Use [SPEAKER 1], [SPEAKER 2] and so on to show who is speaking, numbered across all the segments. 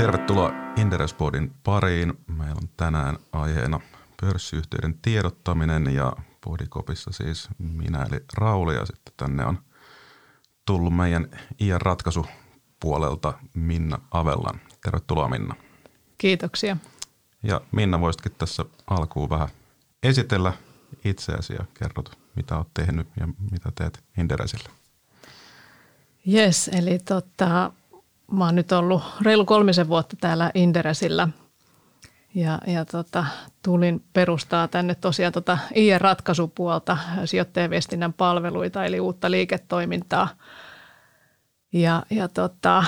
[SPEAKER 1] Tervetuloa Inderespodin pariin. Meillä on tänään aiheena pörssiyhtiöiden tiedottaminen ja Podikopissa siis minä eli Rauli ja sitten tänne on tullut meidän IR-ratkaisu puolelta Minna Avellan. Tervetuloa Minna.
[SPEAKER 2] Kiitoksia.
[SPEAKER 1] Ja Minna, voisitkin tässä alkuun vähän esitellä itseäsi ja kerrot, mitä olet tehnyt ja mitä teet Inderesillä.
[SPEAKER 2] Yes, eli tota, mä oon nyt ollut reilu kolmisen vuotta täällä Inderesillä ja, ja tota, tulin perustaa tänne tosiaan tota IR-ratkaisupuolta, sijoittajaviestinnän palveluita eli uutta liiketoimintaa. Ja, ja tota,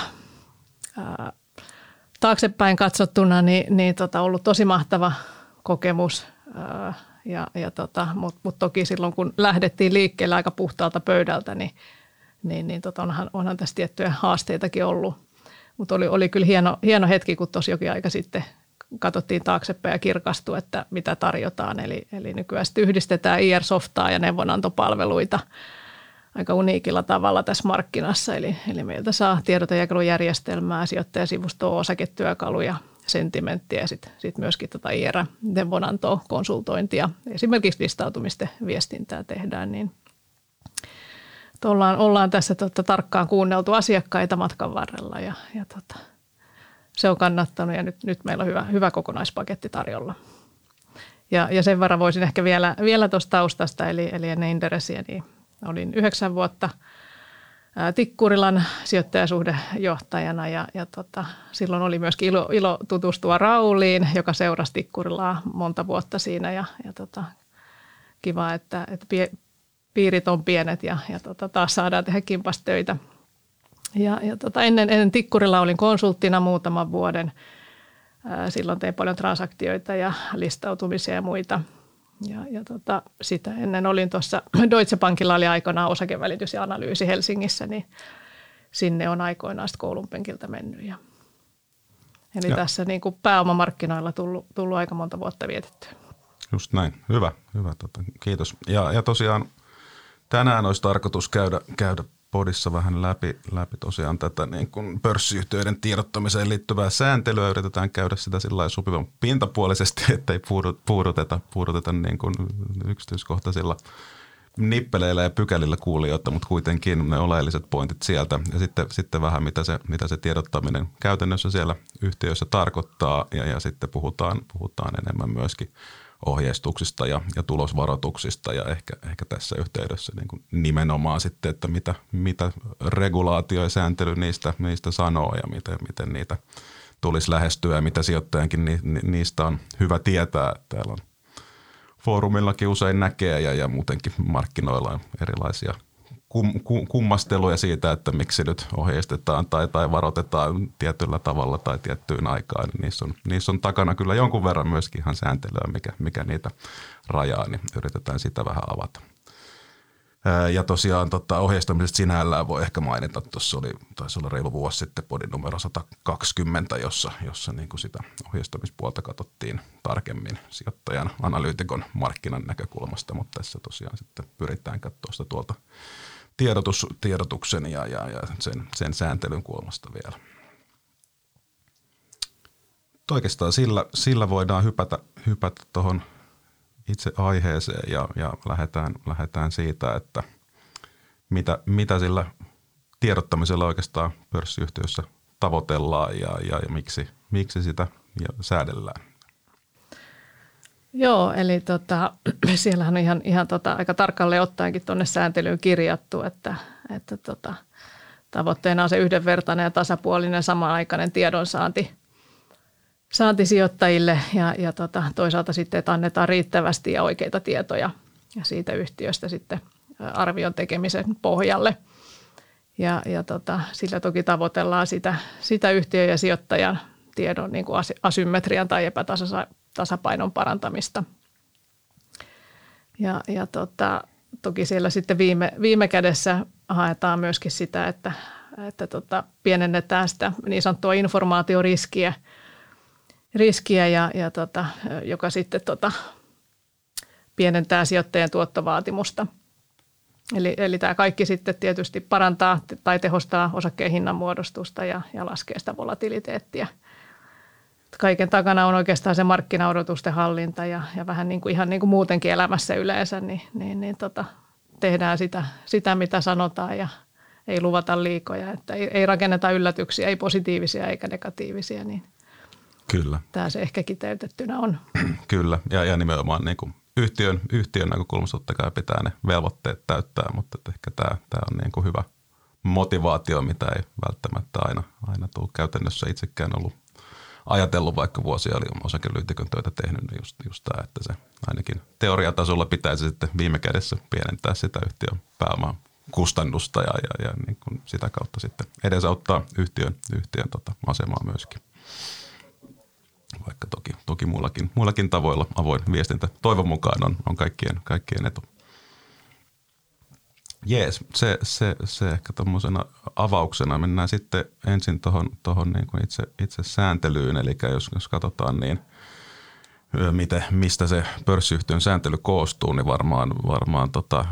[SPEAKER 2] ää, taaksepäin katsottuna niin, niin tota, ollut tosi mahtava kokemus. Ää, ja, ja tota, Mutta mut toki silloin, kun lähdettiin liikkeelle aika puhtaalta pöydältä, niin, niin, niin tota, onhan, onhan tässä tiettyjä haasteitakin ollut. Mutta oli, oli kyllä hieno, hieno hetki, kun tosi jokin aika sitten katsottiin taaksepäin ja kirkastui, että mitä tarjotaan. Eli, eli nykyään sitten yhdistetään IR-softaa ja neuvonantopalveluita aika uniikilla tavalla tässä markkinassa. Eli, eli meiltä saa tiedotejakelujärjestelmää, sijoittajasivustoa, osaketyökaluja, sentimenttiä ja sitten sit myöskin tota IR-neuvonantoa, konsultointia. Esimerkiksi listautumisten viestintää tehdään, niin ollaan, ollaan tässä tota, tarkkaan kuunneltu asiakkaita matkan varrella ja, ja tota, se on kannattanut ja nyt, nyt meillä on hyvä, hyvä kokonaispaketti tarjolla. Ja, ja sen verran voisin ehkä vielä, vielä tuosta taustasta, eli, eli ennen Inderesiä, niin olin yhdeksän vuotta Tikkurilan sijoittajasuhdejohtajana ja, ja tota, silloin oli myöskin ilo, ilo tutustua Rauliin, joka seurasi Tikkurilaa monta vuotta siinä ja, ja tota, kiva, että, että piirit on pienet ja, ja tota, taas saadaan tehdä kimpas töitä. Ja, ja tota, ennen, ennen Tikkurilla olin konsulttina muutaman vuoden. Silloin tein paljon transaktioita ja listautumisia ja muita – ja, ja tota, sitä ennen olin tuossa, Deutsche Bankilla oli aikanaan osakevälitys ja analyysi Helsingissä, niin sinne on aikoinaan koulun penkiltä mennyt. Ja, eli ja. tässä niin kuin pääomamarkkinoilla tullut, tullut aika monta vuotta vietettyä.
[SPEAKER 1] Just näin. Hyvä, hyvä. Tota, kiitos. Ja, ja tosiaan tänään olisi tarkoitus käydä, käydä podissa vähän läpi, läpi tosiaan tätä niin kuin pörssiyhtiöiden tiedottamiseen liittyvää sääntelyä. Yritetään käydä sitä sillä sopivan pintapuolisesti, ettei puuduteta, puuduteta niin kuin yksityiskohtaisilla nippeleillä ja pykälillä kuulijoita, mutta kuitenkin ne oleelliset pointit sieltä. Ja sitten, sitten vähän mitä se, mitä se tiedottaminen käytännössä siellä yhtiöissä tarkoittaa ja, ja sitten puhutaan, puhutaan enemmän myöskin – ohjeistuksista ja, ja tulosvaroituksista ja ehkä, ehkä tässä yhteydessä niin kuin nimenomaan sitten, että mitä, mitä regulaatio ja sääntely niistä, niistä sanoo ja miten, miten niitä tulisi lähestyä ja mitä sijoittajankin ni, ni, niistä on hyvä tietää. Täällä on foorumillakin usein näkee ja, ja muutenkin markkinoilla on erilaisia – kum, kum, kummasteluja siitä, että miksi nyt ohjeistetaan tai, tai varoitetaan tietyllä tavalla tai tiettyyn aikaan. Niin niissä, on, niissä on takana kyllä jonkun verran myöskin ihan sääntelyä, mikä, mikä niitä rajaa, niin yritetään sitä vähän avata. Ja tosiaan tota, ohjeistamisesta sinällään voi ehkä mainita, että tuossa oli, taisi olla reilu vuosi sitten podin numero 120, jossa, jossa niin kuin sitä ohjeistamispuolta katsottiin tarkemmin sijoittajan analyytikon markkinan näkökulmasta, mutta tässä tosiaan sitten pyritään katsoa sitä tuolta tiedotus, tiedotuksen ja, ja, ja sen, sen sääntelyn kulmasta vielä. Oikeastaan sillä, sillä voidaan hypätä, hypätä tuohon itse aiheeseen ja, ja lähdetään, lähdetään siitä, että mitä, mitä sillä tiedottamisella oikeastaan pörssiyhtiössä tavoitellaan ja, ja, ja miksi, miksi sitä ja säädellään.
[SPEAKER 2] Joo, eli tota, siellähän on ihan, ihan tota, aika tarkalleen ottaenkin tuonne sääntelyyn kirjattu, että, että tota, tavoitteena on se yhdenvertainen ja tasapuolinen samanaikainen tiedonsaanti saanti sijoittajille ja, ja tota, toisaalta sitten, että annetaan riittävästi ja oikeita tietoja ja siitä yhtiöstä sitten arvion tekemisen pohjalle. Ja, ja tota, sillä toki tavoitellaan sitä, sitä yhtiön ja sijoittajan tiedon niin kuin asymmetrian tai epätasapainon parantamista. Ja, ja tota, toki siellä sitten viime, viime kädessä haetaan myöskin sitä, että, että tota, pienennetään sitä niin sanottua informaatioriskiä, riskiä ja, ja tota, joka sitten tota, pienentää sijoittajien tuottovaatimusta. Eli, eli tämä kaikki sitten tietysti parantaa tai tehostaa osakkeen hinnan muodostusta ja, ja laskee sitä volatiliteettia. Kaiken takana on oikeastaan se markkinaodotusten hallinta ja, ja vähän niin kuin ihan niin kuin muutenkin elämässä yleensä, niin, niin, niin tota, tehdään sitä, sitä, mitä sanotaan ja ei luvata liikoja. Että ei, ei rakenneta yllätyksiä, ei positiivisia eikä negatiivisia, niin
[SPEAKER 1] Kyllä.
[SPEAKER 2] tämä se ehkä kiteytettynä on.
[SPEAKER 1] Kyllä, ja, ja nimenomaan niin kuin yhtiön, yhtiön näkökulmasta totta kai pitää ne velvoitteet täyttää, mutta ehkä tämä, tämä on niin kuin hyvä motivaatio, mitä ei välttämättä aina, aina tule käytännössä itsekään ollut ajatellut, vaikka vuosia oli osakelyytikön töitä tehnyt, niin just, just tämä, että se ainakin teoriatasolla pitäisi sitten viime kädessä pienentää sitä yhtiön pääomaa kustannusta ja, ja, ja niin kuin sitä kautta sitten edesauttaa yhtiön, yhtiön tota asemaa myöskin. Vaikka toki, toki muillakin, muillakin tavoilla avoin viestintä toivon mukaan on, on kaikkien, kaikkien etu. Jees, se, se, se ehkä tuommoisena avauksena. Mennään sitten ensin tuohon tohon niin itse, itse sääntelyyn, eli jos, jos katsotaan niin miten, mistä se pörssiyhtiön sääntely koostuu, niin varmaan, varmaan tota,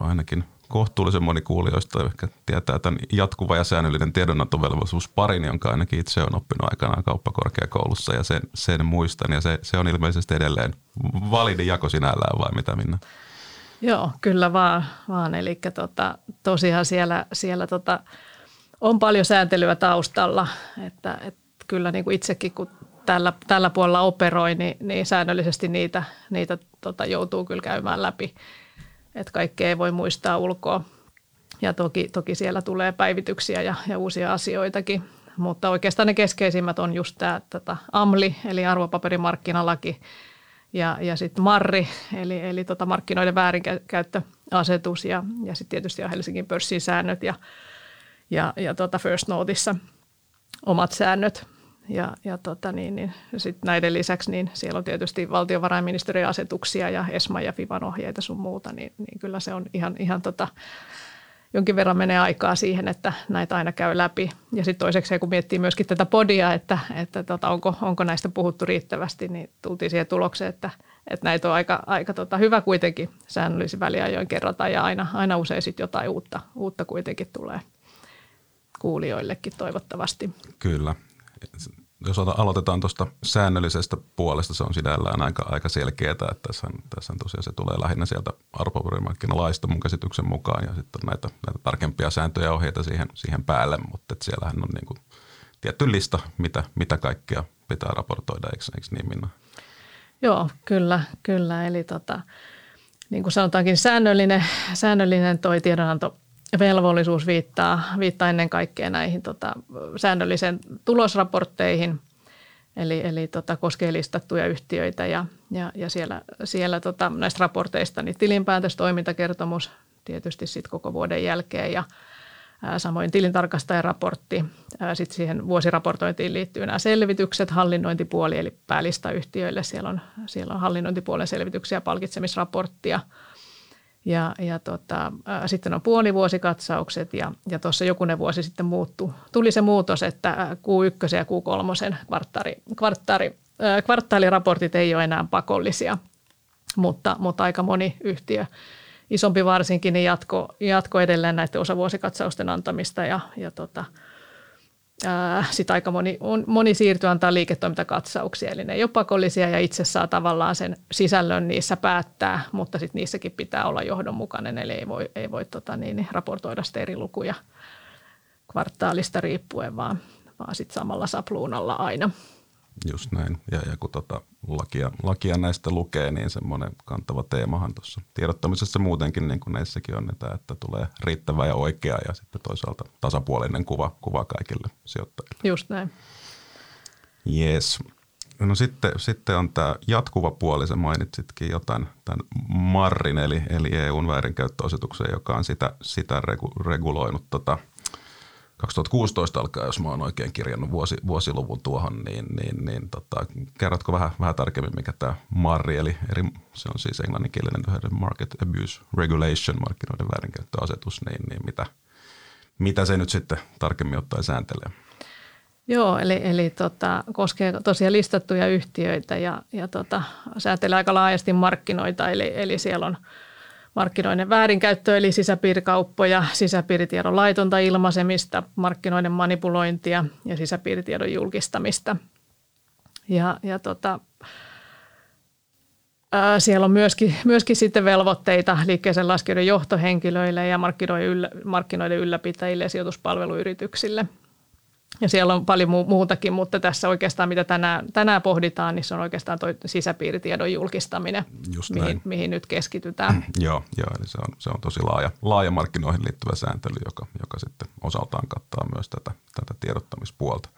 [SPEAKER 1] ainakin kohtuullisen moni kuulijoista ehkä tietää tämän jatkuva ja säännöllinen tiedonantovelvollisuus parin, jonka ainakin itse on oppinut aikanaan kauppakorkeakoulussa ja sen, sen muistan ja se, se on ilmeisesti edelleen validi jako sinällään vai mitä Minna?
[SPEAKER 2] Joo, kyllä vaan. vaan. Eli tota, tosiaan siellä, siellä tota, on paljon sääntelyä taustalla, että, että kyllä niin kuin itsekin kun tällä, tällä puolella operoi, niin, niin säännöllisesti niitä, niitä tota, joutuu kyllä käymään läpi. Että kaikkea ei voi muistaa ulkoa. Ja toki, toki siellä tulee päivityksiä ja, ja uusia asioitakin. Mutta oikeastaan ne keskeisimmät on just tämä AMLI, eli arvopaperimarkkinalaki, ja, ja sitten MARRI, eli, eli tota markkinoiden väärinkäyttöasetus ja, ja sitten tietysti on Helsingin pörssin säännöt ja, ja, ja tota First Noteissa omat säännöt. Ja, ja tota niin, niin sit näiden lisäksi niin siellä on tietysti valtiovarainministeriön asetuksia ja ESMA ja FIVAN ohjeita sun muuta, niin, niin kyllä se on ihan, ihan tota, jonkin verran menee aikaa siihen, että näitä aina käy läpi. Ja sitten toiseksi, kun miettii myöskin tätä podia, että, että tota, onko, onko näistä puhuttu riittävästi, niin tultiin siihen tulokseen, että, että näitä on aika, aika tota, hyvä kuitenkin säännöllisin väliajoin kerrata ja aina, aina usein sitten jotain uutta, uutta kuitenkin tulee kuulijoillekin toivottavasti.
[SPEAKER 1] Kyllä jos aloitetaan tuosta säännöllisestä puolesta, se on sinällään aika, aika selkeää, että tässä, tässä tosiaan se tulee lähinnä sieltä arvopaperimarkkinalaista mun käsityksen mukaan ja sitten on näitä, näitä tarkempia sääntöjä ja ohjeita siihen, siihen päälle, mutta että siellähän on niin kuin tietty lista, mitä, mitä kaikkea pitää raportoida, eikö, eikö niin Minna?
[SPEAKER 2] Joo, kyllä, kyllä. Eli tota, niin kuin sanotaankin, säännöllinen, säännöllinen toi tiedonanto velvollisuus viittaa, viittaa ennen kaikkea näihin tota, säännöllisen tulosraportteihin, eli, eli tota, koskee listattuja yhtiöitä ja, ja, ja siellä, siellä tota, näistä raporteista niin tilinpäätös, toimintakertomus tietysti sitten koko vuoden jälkeen ja ää, samoin tilintarkastajan raportti. Sitten siihen vuosiraportointiin liittyy nämä selvitykset, hallinnointipuoli eli päälistayhtiöille. Siellä on, siellä on hallinnointipuolen selvityksiä, palkitsemisraporttia – ja, ja tota, ä, sitten on puolivuosikatsaukset ja, ja tuossa jokunen vuosi sitten muuttu, tuli se muutos, että Q1 ja Q3 kvarttaari, kvarttaari, ä, kvartaaliraportit ei ole enää pakollisia, mutta, mutta aika moni yhtiö, isompi varsinkin, niin jatko, jatko edelleen näiden osavuosikatsausten antamista ja, ja tota, sitten aika moni, on, moni siirtyy antaa liiketoimintakatsauksia, eli ne ei ole pakollisia ja itse saa tavallaan sen sisällön niissä päättää, mutta sitten niissäkin pitää olla johdonmukainen, eli ei voi, ei voi tota niin, raportoida sitä eri lukuja kvartaalista riippuen, vaan, vaan sitten samalla sapluunalla aina.
[SPEAKER 1] Just näin. Ja, ja kun tota lakia, lakia näistä lukee, niin semmoinen kantava teemahan tuossa tiedottamisessa muutenkin, niin kuin näissäkin on, että, että tulee riittävä ja oikea ja sitten toisaalta tasapuolinen kuva, kuva kaikille sijoittajille.
[SPEAKER 2] Just näin.
[SPEAKER 1] Yes. No sitten, sitten on tämä jatkuva puoli, sä mainitsitkin jotain tämän Marrin, eli, eli EUn väärinkäyttöasetuksen, joka on sitä, sitä regu, reguloinut tota – 2016 alkaa, jos mä oon oikein kirjannut vuosi, vuosiluvun tuohon, niin, niin, niin tota, kerrotko vähän, vähän tarkemmin, mikä tämä MARRI, eli eri, se on siis englanninkielinen Market Abuse Regulation, markkinoiden väärinkäyttöasetus, niin, niin mitä, mitä se nyt sitten tarkemmin ottaen sääntelee?
[SPEAKER 2] Joo, eli, eli tota, koskee tosiaan listattuja yhtiöitä ja, ja tota, säätelee aika laajasti markkinoita, eli, eli siellä on markkinoiden väärinkäyttö eli sisäpiirikauppoja, sisäpiiritiedon laitonta ilmaisemista, markkinoiden manipulointia ja sisäpiiritiedon julkistamista. Ja, ja tota, ää, siellä on myöskin, myöskin sitten velvoitteita liikkeeseen laskijoiden johtohenkilöille ja markkinoiden, yllä, markkinoiden ylläpitäjille ja sijoituspalveluyrityksille – ja siellä on paljon muutakin, mutta tässä oikeastaan mitä tänään, tänään pohditaan, niin se on oikeastaan tuo sisäpiiritiedon julkistaminen, mihin, mihin nyt keskitytään.
[SPEAKER 1] joo, joo, eli se on, se on tosi laaja, laaja markkinoihin liittyvä sääntely, joka, joka sitten osaltaan kattaa myös tätä, tätä tiedottamispuolta.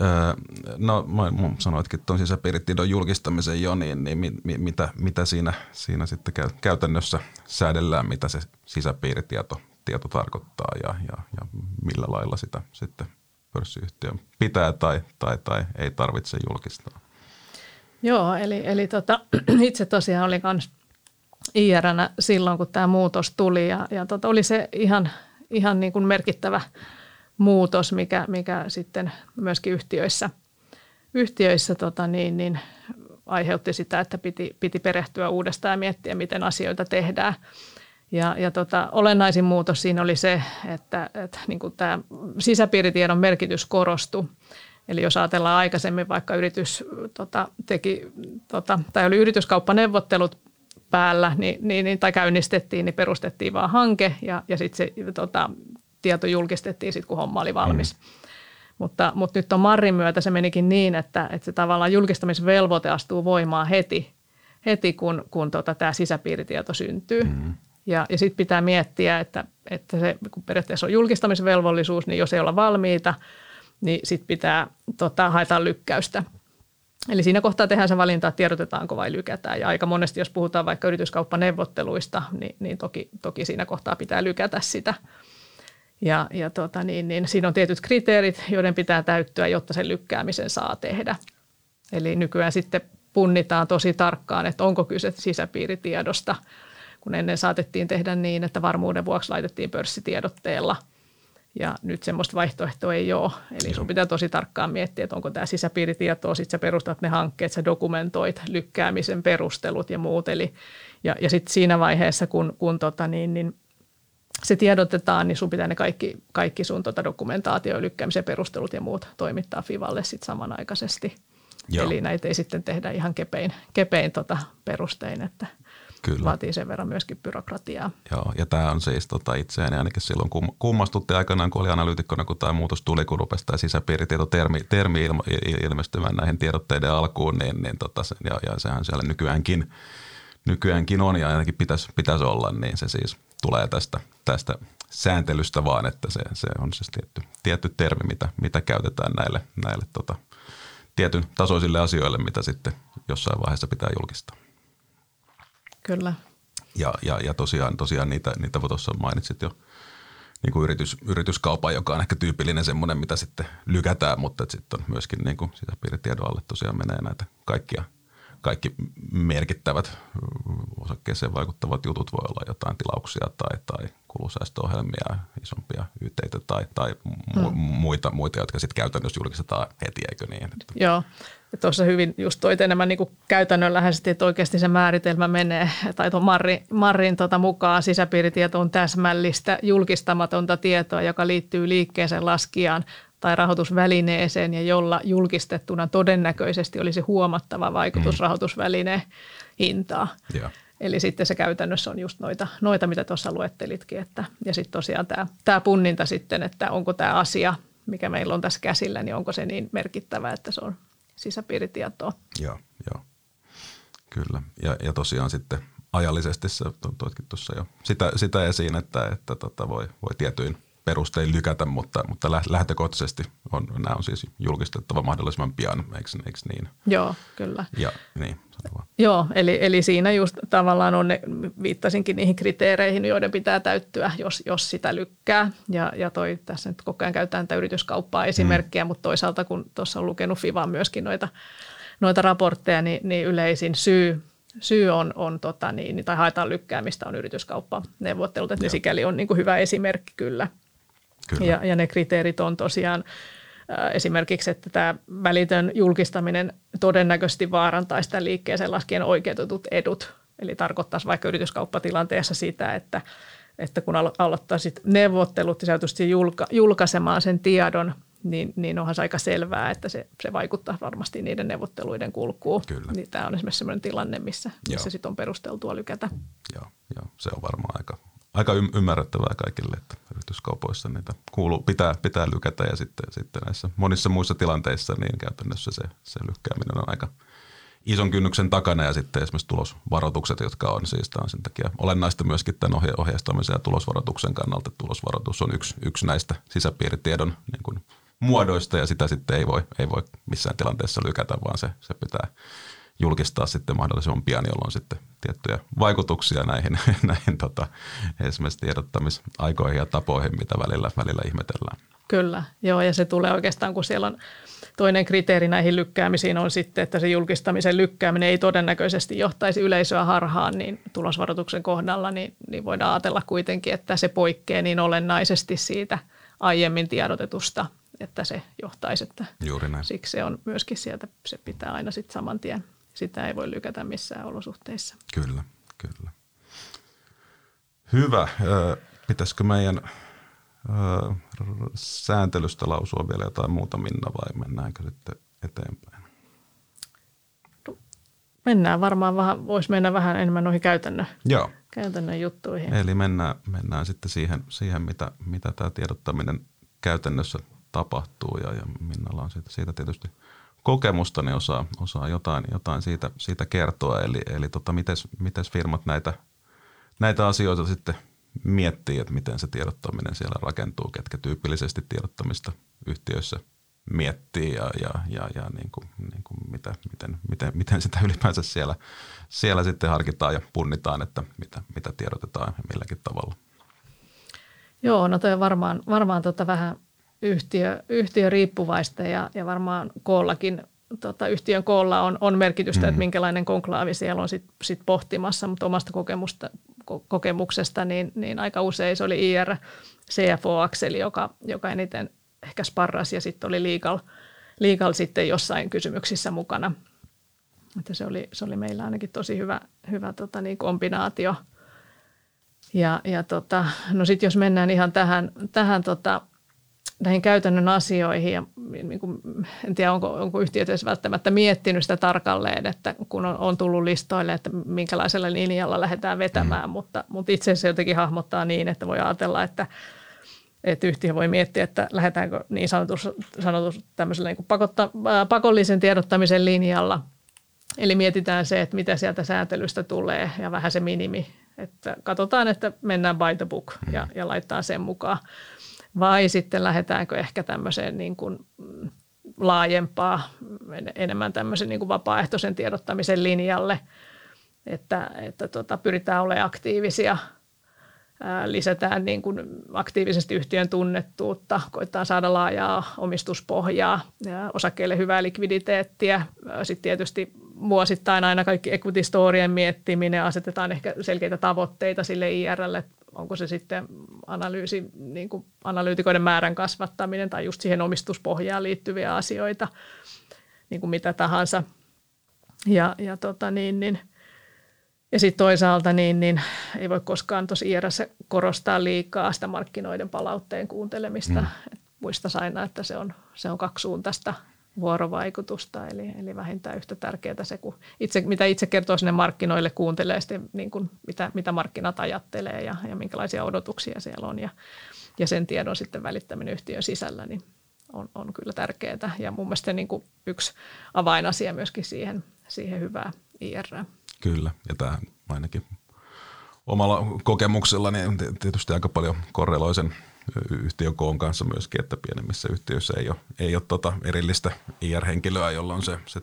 [SPEAKER 1] Öö, no mä sanoitkin tuon sisäpiiritiedon julkistamisen jo, niin, niin mi, mi, mitä, mitä siinä, siinä sitten käytännössä säädellään, mitä se sisäpiiritieto tieto tarkoittaa ja, ja, ja millä lailla sitä sitten pörssiyhtiö pitää tai, tai, tai ei tarvitse julkistaa.
[SPEAKER 2] Joo, eli, eli tota, itse tosiaan olin myös IRnä silloin, kun tämä muutos tuli ja, ja tota, oli se ihan, ihan niin kuin merkittävä muutos, mikä, mikä sitten myöskin yhtiöissä, yhtiöissä tota niin, niin aiheutti sitä, että piti, piti perehtyä uudestaan ja miettiä, miten asioita tehdään – ja, ja tota, olennaisin muutos siinä oli se, että, että niin kuin tämä sisäpiiritiedon merkitys korostui. Eli jos ajatellaan aikaisemmin, vaikka yritys tota, teki, tota, tai oli yrityskauppaneuvottelut päällä niin, niin, niin, tai käynnistettiin, niin perustettiin vaan hanke ja, ja sitten se tota, tieto julkistettiin sitten, kun homma oli valmis. Mm. Mutta, mutta nyt on Marrin myötä se menikin niin, että, että se tavallaan julkistamisvelvoite astuu voimaan heti, heti kun, kun tota, tämä sisäpiiritieto syntyy. Mm. Ja, ja sitten pitää miettiä, että, että se, kun periaatteessa on julkistamisvelvollisuus, niin jos ei olla valmiita, niin sitten pitää tota, haeta lykkäystä. Eli siinä kohtaa tehdään se valinta, että tiedotetaanko vai lykätään. Ja aika monesti, jos puhutaan vaikka yrityskauppaneuvotteluista, niin, niin toki, toki siinä kohtaa pitää lykätä sitä. Ja, ja tota, niin, niin siinä on tietyt kriteerit, joiden pitää täyttyä, jotta sen lykkäämisen saa tehdä. Eli nykyään sitten punnitaan tosi tarkkaan, että onko kyse sisäpiiritiedosta – kun ennen saatettiin tehdä niin, että varmuuden vuoksi laitettiin pörssitiedotteella. Ja nyt semmoista vaihtoehtoa ei ole. Eli sun pitää tosi tarkkaan miettiä, että onko tämä sisäpiiritietoa, sitten sä perustat ne hankkeet, sä dokumentoit lykkäämisen perustelut ja muut. Eli, ja, ja sitten siinä vaiheessa, kun, kun tota niin, niin se tiedotetaan, niin sun pitää ne kaikki, kaikki sun tota dokumentaatio, lykkäämisen perustelut ja muut toimittaa FIValle sitten samanaikaisesti. Joo. Eli näitä ei sitten tehdä ihan kepein, kepein tota perustein, että – Kyllä. vaatii sen verran myöskin byrokratiaa.
[SPEAKER 1] Joo, ja tämä on siis tota, itseäni ainakin silloin kum, kummastutti aikanaan, kun oli analyytikkona, kun tämä muutos tuli, kun rupesi tämä sisäpiiritietotermi termi ilma, ilmestymään näihin tiedotteiden alkuun, niin, niin tota, ja, ja sehän siellä nykyäänkin, nykyäänkin on ja ainakin pitäisi, pitäisi olla, niin se siis tulee tästä, tästä sääntelystä vaan, että se, se on siis tietty, tietty termi, mitä, mitä käytetään näille, näille tota, tietyn tasoisille asioille, mitä sitten jossain vaiheessa pitää julkistaa.
[SPEAKER 2] Kyllä.
[SPEAKER 1] Ja, ja, ja tosiaan, tosiaan niitä, niitä tuossa mainitsit jo niin kuin yritys, yrityskaupan, joka on ehkä tyypillinen semmoinen, mitä sitten lykätään, mutta sitten on myöskin niin kuin sisäpiiritiedon alle tosiaan menee näitä kaikkia, kaikki merkittävät osakkeeseen vaikuttavat jutut voi olla jotain tilauksia tai, tai kulusäästöohjelmia, isompia yhteitä tai, tai mu- mm. muita, muita, jotka sitten käytännössä julkistetaan heti, eikö niin?
[SPEAKER 2] Joo, tuossa hyvin just toit enemmän niin käytännönläheisesti, että oikeasti se määritelmä menee, tai tuon Marrin, Marrin tota mukaan sisäpiiritieto on täsmällistä, julkistamatonta tietoa, joka liittyy liikkeeseen laskijaan tai rahoitusvälineeseen ja jolla julkistettuna todennäköisesti olisi huomattava vaikutus mm. rahoitusvälineen hintaa. Yeah. Eli sitten se käytännössä on just noita, noita mitä tuossa luettelitkin. Että, ja sitten tosiaan tämä, tämä punninta sitten, että onko tämä asia, mikä meillä on tässä käsillä, niin onko se niin merkittävä, että se on sisäpiiritietoa.
[SPEAKER 1] Joo, joo. Kyllä. Ja, ja tosiaan sitten ajallisesti se tuossa jo sitä, sitä esiin, että, että tota voi, voi tietyin perustein lykätä, mutta, mutta lähtökohtaisesti on, nämä on siis julkistettava mahdollisimman pian, eikö, eikö niin?
[SPEAKER 2] Joo, kyllä.
[SPEAKER 1] Ja, niin,
[SPEAKER 2] Joo, eli, eli siinä just tavallaan on ne, viittasinkin niihin kriteereihin, joiden pitää täyttyä, jos, jos sitä lykkää. Ja, ja toi, tässä nyt koko ajan käytetään tätä yrityskauppaa esimerkkiä, mm. mutta toisaalta kun tuossa on lukenut FIVAn myöskin noita, noita raportteja, niin, niin yleisin syy syy on, on tota niin, tai haetaan lykkäämistä on yrityskauppaneuvottelut, että ne sikäli on niin kuin hyvä esimerkki kyllä. Kyllä. Ja, ja ne kriteerit on tosiaan Esimerkiksi, että tämä välitön julkistaminen todennäköisesti vaarantaisi sitä liikkeeseen laskien oikeutetut edut Eli tarkoittaisi vaikka yrityskauppatilanteessa sitä, että, että kun aloittaisit neuvottelut ja sä julka, julkaisemaan sen tiedon, niin, niin onhan se aika selvää, että se, se vaikuttaa varmasti niiden neuvotteluiden kulkuun.
[SPEAKER 1] Kyllä.
[SPEAKER 2] Niin tämä on esimerkiksi sellainen tilanne, missä, missä sit on perusteltua lykätä.
[SPEAKER 1] Joo, joo, se on varmaan aika, aika ymmärrettävää kaikille, että yrityskaupoissa niitä kuuluu, pitää, pitää lykätä ja sitten, sitten näissä monissa muissa tilanteissa niin käytännössä se, se lykkääminen on aika ison kynnyksen takana ja sitten esimerkiksi tulosvaroitukset, jotka on siis on sen takia olennaista myöskin tämän ohje- ohjeistamisen ja tulosvaroituksen kannalta. Tulosvaroitus on yksi, yksi näistä sisäpiiritiedon niin kuin muodoista ja sitä sitten ei voi, ei voi missään tilanteessa lykätä, vaan se, se pitää julkistaa sitten mahdollisimman pian, jolloin sitten tiettyjä vaikutuksia näihin, näihin tota, esimerkiksi tiedottamisaikoihin ja tapoihin, mitä välillä, välillä ihmetellään.
[SPEAKER 2] Kyllä, joo ja se tulee oikeastaan, kun siellä on toinen kriteeri näihin lykkäämisiin on sitten, että se julkistamisen lykkääminen ei todennäköisesti johtaisi yleisöä harhaan, niin tulosvaroituksen kohdalla niin, niin voidaan ajatella kuitenkin, että se poikkeaa niin olennaisesti siitä aiemmin tiedotetusta että se johtaisi. Että
[SPEAKER 1] Juuri näin.
[SPEAKER 2] Siksi se on myöskin sieltä, se pitää aina sitten saman tien. Sitä ei voi lykätä missään olosuhteissa.
[SPEAKER 1] Kyllä, kyllä. Hyvä. Pitäisikö meidän sääntelystä lausua vielä jotain muuta, Minna, vai mennäänkö sitten eteenpäin?
[SPEAKER 2] No, mennään varmaan vähän, voisi mennä vähän enemmän noihin käytännön,
[SPEAKER 1] Joo.
[SPEAKER 2] käytännön juttuihin.
[SPEAKER 1] Eli mennään, mennään sitten siihen, siihen mitä, mitä tämä tiedottaminen käytännössä tapahtuu ja, ja Minnalla on siitä, siitä tietysti kokemusta, niin osaa, osaa jotain, jotain siitä, siitä kertoa. Eli, eli tota, miten firmat näitä, näitä asioita sitten miettii, että miten se tiedottaminen siellä rakentuu, ketkä tyypillisesti tiedottamista yhtiöissä miettii ja, ja, ja, ja niin kuin, niin kuin mitä, miten, miten, miten sitä ylipäänsä siellä, siellä sitten harkitaan ja punnitaan, että mitä, mitä tiedotetaan ja milläkin tavalla.
[SPEAKER 2] Joo, no toi on varmaan, varmaan tota vähän yhtiö, yhtiö riippuvaista ja, ja varmaan koollakin, tota, yhtiön koolla on, on merkitystä, mm. että minkälainen konklaavi siellä on sit, sit pohtimassa, mutta omasta kokemusta, ko, kokemuksesta niin, niin aika usein se oli IR CFO-akseli, joka, joka eniten ehkä sparrasi ja sitten oli legal, legal sitten jossain kysymyksissä mukana. Että se, oli, se oli meillä ainakin tosi hyvä, hyvä tota, niin kombinaatio. Ja, ja tota, no sitten jos mennään ihan tähän, tähän tota, näihin käytännön asioihin ja niin kuin, en tiedä onko, onko yhtiöt edes välttämättä miettinyt sitä tarkalleen, että kun on, on tullut listoille, että minkälaisella linjalla lähdetään vetämään, mm. mutta, mutta itse asiassa jotenkin hahmottaa niin, että voi ajatella, että, että yhtiö voi miettiä, että lähdetäänkö niin sanotus, sanotus tämmöisellä niin kuin pakotta, pakollisen tiedottamisen linjalla. Eli mietitään se, että mitä sieltä sääntelystä tulee ja vähän se minimi. Että katsotaan, että mennään by the book ja, ja laittaa sen mukaan vai sitten lähdetäänkö ehkä tämmöiseen niin kuin mm, laajempaa, enemmän tämmöisen niin kuin vapaaehtoisen tiedottamisen linjalle, että, että tota, pyritään olemaan aktiivisia, ää, lisätään niin kuin aktiivisesti yhtiön tunnettuutta, koittaa saada laajaa omistuspohjaa ja osakkeille hyvää likviditeettiä. Sitten tietysti vuosittain aina kaikki equity storien miettiminen, asetetaan ehkä selkeitä tavoitteita sille IRlle, onko se sitten analyysi, niin kuin analyytikoiden määrän kasvattaminen tai just siihen omistuspohjaan liittyviä asioita, niin kuin mitä tahansa. Ja, ja, tota niin, niin, ja sitten toisaalta niin, niin ei voi koskaan tuossa IRS korostaa liikaa sitä markkinoiden palautteen kuuntelemista. Mm. muista aina, että se on, se on kaksisuuntaista vuorovaikutusta, eli, eli vähintään yhtä tärkeää se, kun itse, mitä itse kertoo sinne markkinoille, kuuntelee sitten, niin kuin, mitä, mitä markkinat ajattelee ja, ja minkälaisia odotuksia siellä on ja, ja sen tiedon sitten välittäminen yhtiön sisällä, niin on, on kyllä tärkeää ja mun mielestä niin kuin yksi avainasia myöskin siihen, siihen hyvää IR.
[SPEAKER 1] Kyllä, ja tämä ainakin omalla kokemuksella niin tietysti aika paljon korreloi sen yhtiön koon kanssa myöskin, että pienemmissä yhtiöissä ei ole, ei ole tota erillistä IR-henkilöä, jolloin se, se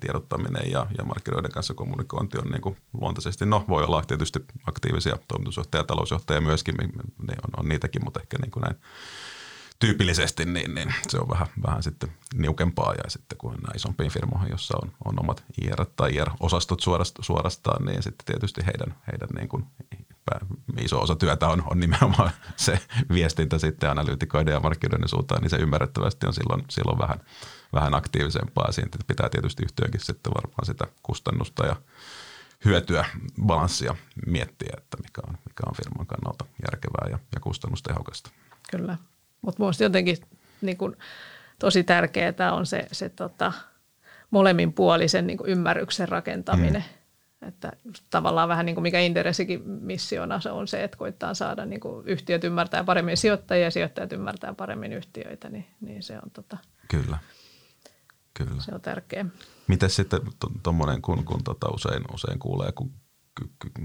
[SPEAKER 1] tiedottaminen ja, ja markkinoiden kanssa kommunikointi on niin kuin luontaisesti, no voi olla tietysti aktiivisia toimitusjohtajia, talousjohtajia myöskin, ne on, on niitäkin, mutta ehkä niin kuin näin tyypillisesti, niin, niin se on vähän, vähän sitten niukempaa ja sitten kun nämä isompiin firmoihin, jossa on, on omat IR tai IR-osastot suorastaan, niin sitten tietysti heidän, heidän niin kuin iso osa työtä on, on nimenomaan se viestintä sitten analyytikoiden ja markkinoiden suuntaan, niin se ymmärrettävästi on silloin, silloin vähän, vähän aktiivisempaa. Siitä pitää tietysti yhtiönkin sitten varmaan sitä kustannusta ja hyötyä, balanssia miettiä, että mikä on, mikä on firman kannalta järkevää ja, ja kustannustehokasta.
[SPEAKER 2] Kyllä, mutta minusta jotenkin niin kuin, tosi tärkeää on se, se tota, molemminpuolisen niin kuin ymmärryksen rakentaminen. Mm. Että tavallaan vähän niin kuin mikä Inderesikin missiona se on se, että koittaa saada niin kuin yhtiöt ymmärtää paremmin sijoittajia ja sijoittajat ymmärtää paremmin yhtiöitä, niin, niin se on tota,
[SPEAKER 1] Kyllä. Kyllä.
[SPEAKER 2] Se on tärkeä.
[SPEAKER 1] Miten sitten tuommoinen, kun, kun tota usein, usein kuulee, kun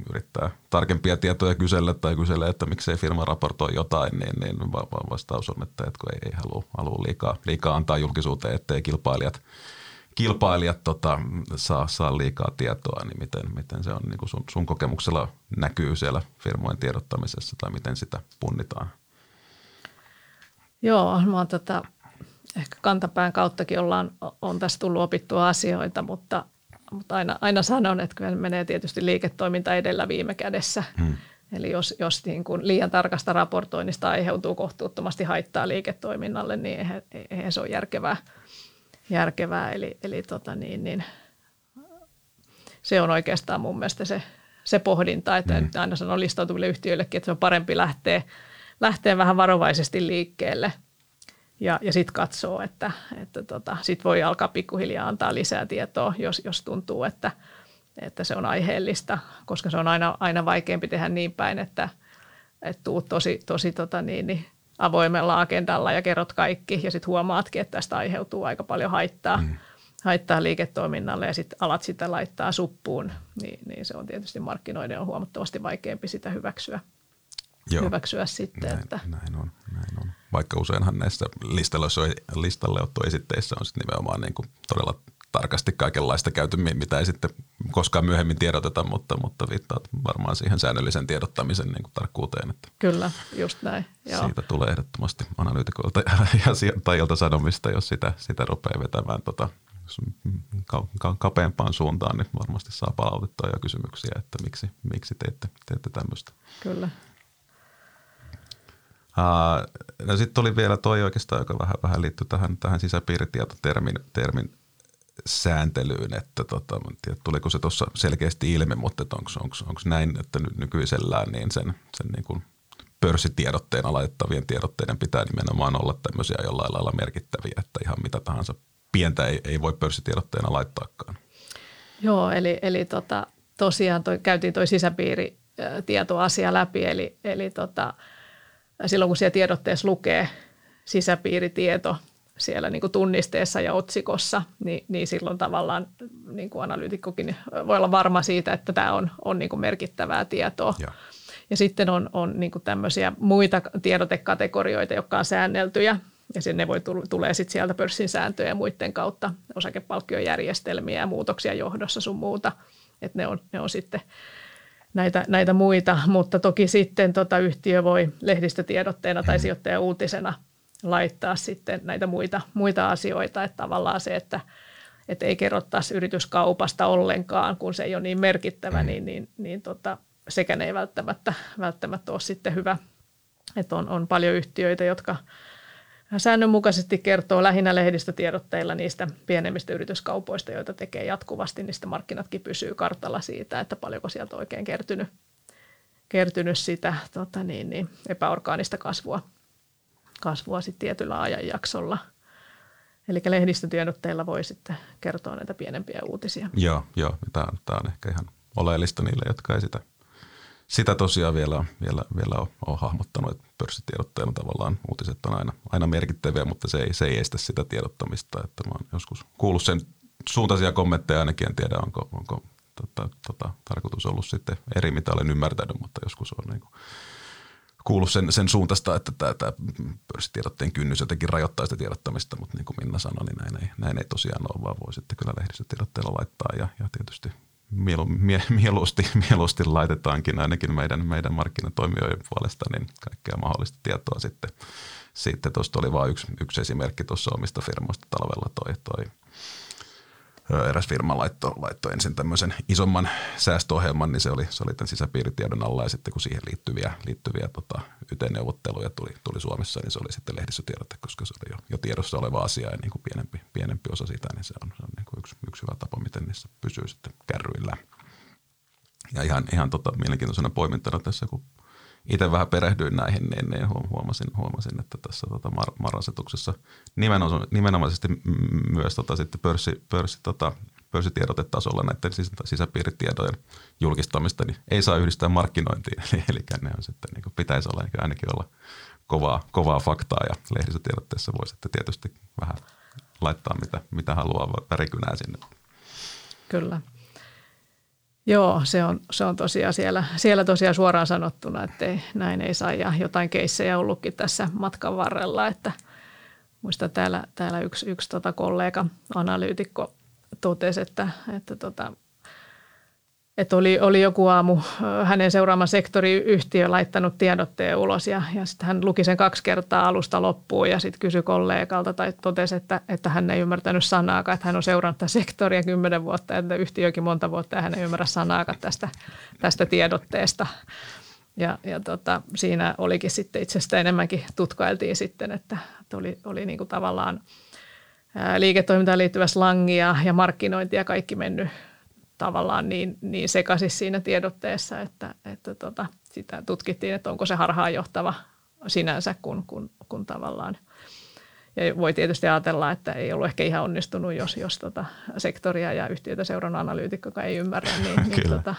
[SPEAKER 1] yrittää tarkempia tietoja kysellä tai kyselee, että miksei firma raportoi jotain, niin, niin vastaus on, että, että kun ei, ei halua, halua liikaa, liikaa antaa julkisuuteen, ettei kilpailijat, kilpailijat tota, saa, saa liikaa tietoa, niin miten, miten se on niin kuin sun, sun kokemuksella näkyy siellä firmojen tiedottamisessa tai miten sitä punnitaan?
[SPEAKER 2] Joo, mä oon tota, ehkä kantapään kauttakin ollaan, on tässä tullut opittua asioita, mutta, mutta aina, aina sanon, että kyllä menee tietysti liiketoiminta edellä viime kädessä. Hmm. Eli jos, jos niin kuin liian tarkasta raportoinnista aiheutuu kohtuuttomasti haittaa liiketoiminnalle, niin eihän, eihän se ole järkevää. Järkevää. Eli, eli tota niin, niin, se on oikeastaan mun mielestä se, se pohdinta, että hmm. aina sanon listautuville yhtiöillekin, että se on parempi lähteä, lähteä vähän varovaisesti liikkeelle – ja, ja sitten katsoo, että, että tota, sitten voi alkaa pikkuhiljaa antaa lisää tietoa, jos, jos tuntuu, että, että se on aiheellista, koska se on aina, aina vaikeampi tehdä niin päin, että, että tuut tosi, tosi tota niin, niin avoimella agendalla ja kerrot kaikki ja sitten huomaatkin, että tästä aiheutuu aika paljon haittaa, mm. haittaa liiketoiminnalle ja sitten alat sitä laittaa suppuun, niin, niin se on tietysti markkinoiden on huomattavasti vaikeampi sitä hyväksyä. Joo. hyväksyä sitten.
[SPEAKER 1] Näin, että. näin, on, näin on. Vaikka useinhan näissä listalle-ottoesitteissä on sitten nimenomaan niin kuin todella tarkasti kaikenlaista käyty, mitä ei sitten koskaan myöhemmin tiedoteta, mutta, mutta viittaat varmaan siihen säännöllisen tiedottamisen niin kuin tarkkuuteen. Että
[SPEAKER 2] Kyllä, just näin. Joo.
[SPEAKER 1] Siitä tulee ehdottomasti analyytikoilta ja, sijoittajilta sanomista, jos sitä, sitä rupeaa vetämään tota, ka, ka, kapeampaan suuntaan, niin varmasti saa palautetta ja kysymyksiä, että miksi, miksi teette, teette tämmöistä.
[SPEAKER 2] Kyllä.
[SPEAKER 1] Uh, no sitten tuli vielä toi oikeastaan, joka vähän, vähän liittyy tähän, tähän sisäpiiritietotermin termin sääntelyyn, että tota, tiedä, tuliko se tuossa selkeästi ilmi, mutta onko näin, että nykyisellään niin sen, sen niin kuin pörssitiedotteena laitettavien tiedotteiden pitää nimenomaan olla tämmöisiä jollain lailla merkittäviä, että ihan mitä tahansa pientä ei, ei voi pörssitiedotteena laittaakaan.
[SPEAKER 2] Joo, eli, eli tota, tosiaan toi, käytiin tuo sisäpiiritietoasia läpi, eli, eli tota, silloin kun siellä tiedotteessa lukee sisäpiiritieto siellä niin kuin tunnisteessa ja otsikossa, niin, niin silloin tavallaan niin kuin analyytikkokin voi olla varma siitä, että tämä on, on niin kuin merkittävää tietoa. Ja, ja sitten on, on niin kuin tämmöisiä muita tiedotekategorioita, jotka on säänneltyjä, ja sinne voi tulee sitten sieltä pörssin sääntöjä ja muiden kautta osakepalkkiojärjestelmiä ja muutoksia johdossa sun muuta, että ne on, ne on sitten – näitä, näitä muita, mutta toki sitten tota yhtiö voi lehdistötiedotteena tai sijoittaja uutisena laittaa sitten näitä muita, muita asioita, että tavallaan se, että, että ei kerrottaisi yrityskaupasta ollenkaan, kun se ei ole niin merkittävä, mm. niin, niin, niin tota, sekään ei välttämättä, välttämättä ole sitten hyvä. Että on, on paljon yhtiöitä, jotka – säännönmukaisesti kertoo lähinnä lehdistötiedotteilla niistä pienemmistä yrityskaupoista, joita tekee jatkuvasti, niin sitten markkinatkin pysyy kartalla siitä, että paljonko sieltä oikein kertynyt, kertynyt sitä tota niin, niin, epäorgaanista kasvua, kasvua sitten tietyllä ajanjaksolla. Eli lehdistötiedotteilla voi sitten kertoa näitä pienempiä uutisia.
[SPEAKER 1] Joo, joo. Tämä, tämä on ehkä ihan oleellista niille, jotka ei sitä sitä tosiaan vielä, vielä, vielä on, on hahmottanut, että pörssitiedotteena tavallaan uutiset on aina, aina merkittäviä, mutta se ei, se ei estä sitä tiedottamista. Että mä oon joskus kuullut sen suuntaisia kommentteja ainakin, en tiedä onko, onko tota, tota, tarkoitus ollut sitten eri, mitä olen ymmärtänyt, mutta joskus on niin kuin kuullut sen, sen suuntaista, että tämä, tämä pörssitiedotteen kynnys jotenkin rajoittaa sitä tiedottamista, mutta niin kuin Minna sanoi, niin näin ei, näin ei tosiaan ole, vaan voi sitten kyllä lehdistötiedotteella laittaa ja, ja tietysti mielu, mie, mieluusti, mieluusti laitetaankin ainakin meidän, meidän markkinatoimijoiden puolesta niin kaikkea mahdollista tietoa sitten. Sitten tuosta oli vain yksi, yksi esimerkki tuossa omista firmoista talvella toi, toi eräs firma laittoi, laittoi ensin tämmöisen isomman säästöohjelman, niin se oli, se oli tämän sisäpiiritiedon alla ja sitten kun siihen liittyviä, liittyviä tota, YT-neuvotteluja tuli, tuli Suomessa, niin se oli sitten lehdistötiedote, koska se oli jo, jo tiedossa oleva asia ja niin kuin pienempi, pienempi osa sitä, niin se on, se on niin kuin yksi, yksi hyvä tapa, miten niissä pysyy sitten kärryillä. Ja ihan, ihan tota, mielenkiintoisena poimintana tässä, kun itse vähän perehdyin näihin, niin, niin huomasin, huomasin, että tässä tota mar, marasetuksessa nimenomaisesti myös tota, sitten pörssi, pörssi, tota, pörssitiedotetasolla näiden sis, sisäpiiritietojen julkistamista, niin ei saa yhdistää markkinointiin. Eli, eli ne on sitten, niin pitäisi olla ainakin olla kovaa, kovaa faktaa ja lehdistötiedotteessa voi sitten tietysti vähän laittaa mitä, mitä haluaa värikynää sinne.
[SPEAKER 2] Kyllä. Joo, se on, se on tosiaan siellä, siellä tosiaan suoraan sanottuna, että ei, näin ei saa. Ja jotain keissejä ollutkin tässä matkan varrella, että muista täällä, täällä yksi, yksi tota kollega, analyytikko totesi, että, että tota, että oli, oli joku aamu hänen seuraama sektoriyhtiö laittanut tiedotteen ulos ja, ja sitten hän luki sen kaksi kertaa alusta loppuun ja sitten kysyi kollegalta tai totesi, että, että hän ei ymmärtänyt sanaakaan, että hän on seurannut tätä sektoria kymmenen vuotta ja yhtiökin monta vuotta ja hän ei ymmärrä sanaakaan tästä, tästä tiedotteesta. Ja, ja tota, siinä olikin sitten itse asiassa enemmänkin tutkailtiin sitten, että, että oli, oli niin kuin tavallaan liiketoimintaan liittyvä slangia ja markkinointia kaikki mennyt tavallaan niin, niin sekaisin siinä tiedotteessa, että, että tota, sitä tutkittiin, että onko se harhaanjohtava sinänsä, kun, kun, kun tavallaan ja voi tietysti ajatella, että ei ollut ehkä ihan onnistunut, jos, jos tota sektoria ja yhtiötä seurannut analyytikko ei ymmärrä, niin, niin tota,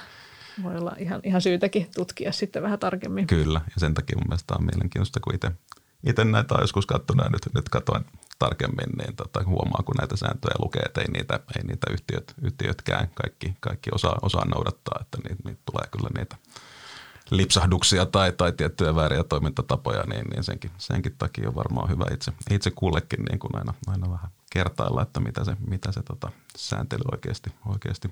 [SPEAKER 2] voi olla ihan, ihan syytäkin tutkia sitten vähän tarkemmin.
[SPEAKER 1] Kyllä, ja sen takia mun mielestä on mielenkiintoista, kun itse, itse näitä on joskus katsonut ja nyt, nyt katoin tarkemmin, niin tota, huomaa, kun näitä sääntöjä lukee, että ei niitä, ei niitä yhtiöt, yhtiötkään kaikki, kaikki osaa, osaa noudattaa, että niitä, niitä tulee kyllä niitä lipsahduksia tai, tai tiettyjä vääriä toimintatapoja, niin, niin senkin, senkin takia on varmaan hyvä itse, itse kullekin niin kuin aina, aina vähän kertailla, että mitä se, mitä se tota, sääntely oikeasti, oikeasti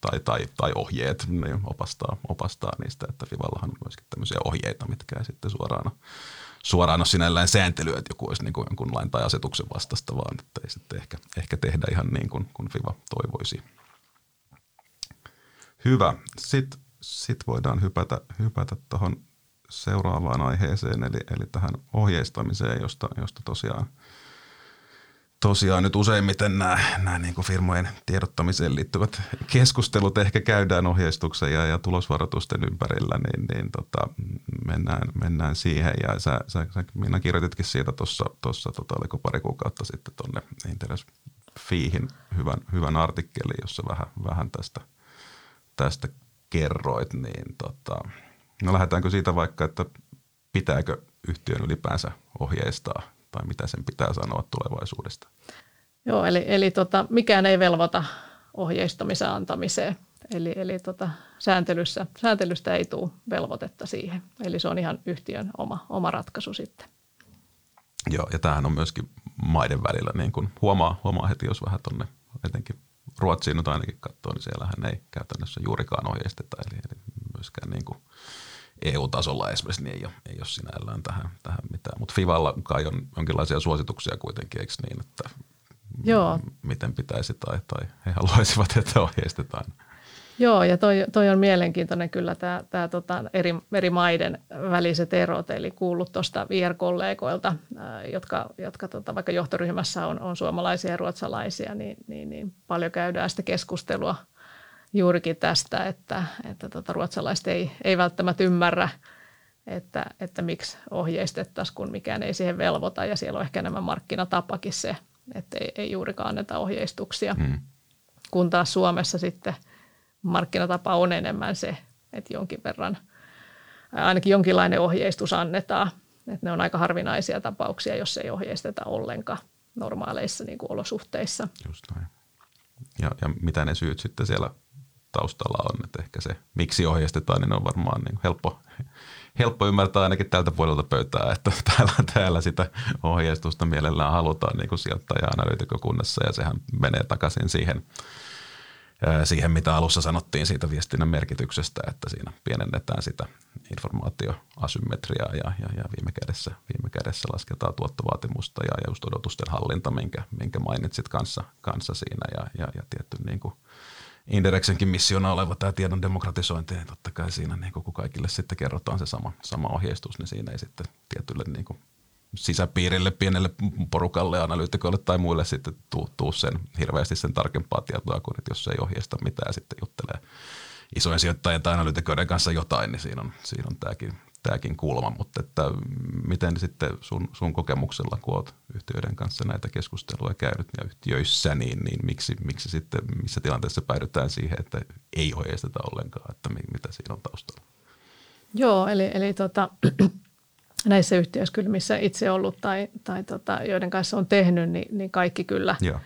[SPEAKER 1] tai, tai, tai ohjeet niin opastaa, opastaa niistä, että Fivallahan on myöskin tämmöisiä ohjeita, mitkä ei sitten suoraan suoraan ole sinällään sääntelyä, että joku olisi niin kuin jonkun lain tai asetuksen vastasta, vaan että ei sitten ehkä, ehkä tehdä ihan niin kuin, kuin FIVA toivoisi. Hyvä. Sitten sit voidaan hypätä, hypätä tuohon seuraavaan aiheeseen, eli, eli tähän ohjeistamiseen, josta, josta tosiaan – tosiaan nyt useimmiten nämä, nämä niin kuin firmojen tiedottamiseen liittyvät keskustelut ehkä käydään ohjeistuksen ja, ja tulosvaroitusten ympärillä, niin, niin tota, mennään, mennään siihen. Ja sä, sä, sä Minna kirjoititkin siitä tuossa, tuossa tota, oliko pari kuukautta sitten tuonne Interes Fiihin hyvän, hyvän artikkelin, jossa vähän, vähän tästä, tästä kerroit, niin tota, no lähdetäänkö siitä vaikka, että pitääkö yhtiön ylipäänsä ohjeistaa – tai mitä sen pitää sanoa tulevaisuudesta.
[SPEAKER 2] Joo, eli, eli tota, mikään ei velvoita ohjeistamisen antamiseen. Eli, eli tota, sääntelyssä, sääntelystä ei tule velvoitetta siihen. Eli se on ihan yhtiön oma, oma ratkaisu sitten.
[SPEAKER 1] Joo, ja tämähän on myöskin maiden välillä, niin kuin huomaa, huomaa heti, jos vähän tuonne etenkin Ruotsiin nyt ainakin katsoo, niin siellähän ei käytännössä juurikaan ohjeisteta, eli, eli myöskään niin kuin – EU-tasolla esimerkiksi niin ei ole, ei ole sinällään tähän, tähän mitään. Mutta Fivalla kai on jonkinlaisia suosituksia kuitenkin, eikö niin, että Joo. miten pitäisi tai, tai he haluaisivat, että ohjeistetaan.
[SPEAKER 2] Joo, ja toi, toi on mielenkiintoinen kyllä tämä, tämä tota, eri, eri maiden väliset erot, eli kuullut tuosta VR-kollegoilta, jotka, jotka tota, vaikka johtoryhmässä on, on suomalaisia ja ruotsalaisia, niin, niin, niin paljon käydään sitä keskustelua – juurikin tästä, että, että tota, ruotsalaiset ei, ei välttämättä ymmärrä, että, että miksi ohjeistettaisiin, kun mikään ei siihen velvoita. Ja siellä on ehkä enemmän markkinatapakin se, että ei, ei juurikaan anneta ohjeistuksia. Hmm. Kun taas Suomessa sitten markkinatapa on enemmän se, että jonkin verran, ainakin jonkinlainen ohjeistus annetaan. Että ne on aika harvinaisia tapauksia, jos ei ohjeisteta ollenkaan normaaleissa niin kuin olosuhteissa.
[SPEAKER 1] Just näin. Ja, ja mitä ne syyt sitten siellä taustalla on. Että ehkä se, miksi ohjeistetaan, niin on varmaan niin helppo, helppo ymmärtää ainakin tältä puolelta pöytää, että täällä, täällä sitä ohjeistusta mielellään halutaan niin kuin sijoittaja analyytikokunnassa ja sehän menee takaisin siihen, siihen, mitä alussa sanottiin siitä viestinnän merkityksestä, että siinä pienennetään sitä informaatioasymmetriaa ja, ja, ja viime, kädessä, viime kädessä lasketaan tuottovaatimusta ja, ja just odotusten hallinta, minkä, minkä mainitsit kanssa, kanssa siinä ja, ja, ja tietty niin kuin – Indereksenkin missiona oleva tämä tiedon demokratisointi, niin totta kai siinä niin kun kaikille sitten kerrotaan se sama, sama ohjeistus, niin siinä ei sitten tietylle niin kuin sisäpiirille, pienelle porukalle, analyytikoille tai muille sitten tuu, tuu sen hirveästi sen tarkempaa tietoa kuin, että jos ei ohjeista mitään sitten juttelee, isojen sijoittajien tai analytikoiden kanssa jotain, niin siinä on, siinä on tämäkin, tämäkin kulma. Mutta että miten sitten sun, sun kokemuksella, kun olet yhtiöiden kanssa näitä keskusteluja käynyt ja yhtiöissä, niin, niin miksi, miksi sitten, missä tilanteessa päädytään siihen, että ei ohjeisteta ollenkaan, että mitä siinä on taustalla?
[SPEAKER 2] Joo, eli, eli tota, näissä yhtiöissä kyllä, missä itse ollut tai, tai tota, joiden kanssa on tehnyt, niin, niin kaikki kyllä, Joo.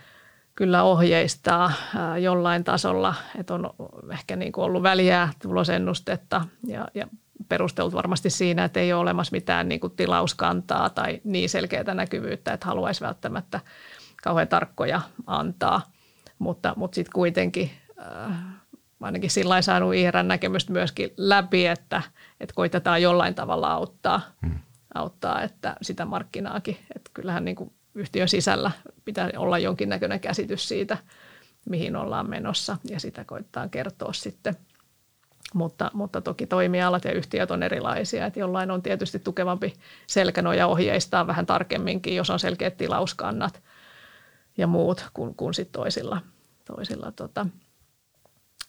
[SPEAKER 2] kyllä ohjeistaa ää, jollain tasolla, että on ehkä niin kuin ollut väliä tulosennustetta ja, ja perustelut varmasti siinä, että ei ole olemassa mitään niin kuin tilauskantaa tai niin selkeää näkyvyyttä, että haluaisi välttämättä kauhean tarkkoja antaa, mutta, mutta sitten kuitenkin äh, ainakin sillä saanut IRN näkemystä myöskin läpi, että, että koitetaan jollain tavalla auttaa, hmm. auttaa että sitä markkinaakin. Että kyllähän niin kuin yhtiön sisällä pitää olla jonkinnäköinen käsitys siitä, mihin ollaan menossa ja sitä koittaa kertoa sitten. Mutta, mutta toki toimialat ja yhtiöt on erilaisia, että jollain on tietysti tukevampi selkänoja ohjeistaa vähän tarkemminkin, jos on selkeät tilauskannat ja muut kuin, kuin sit toisilla, toisilla tota,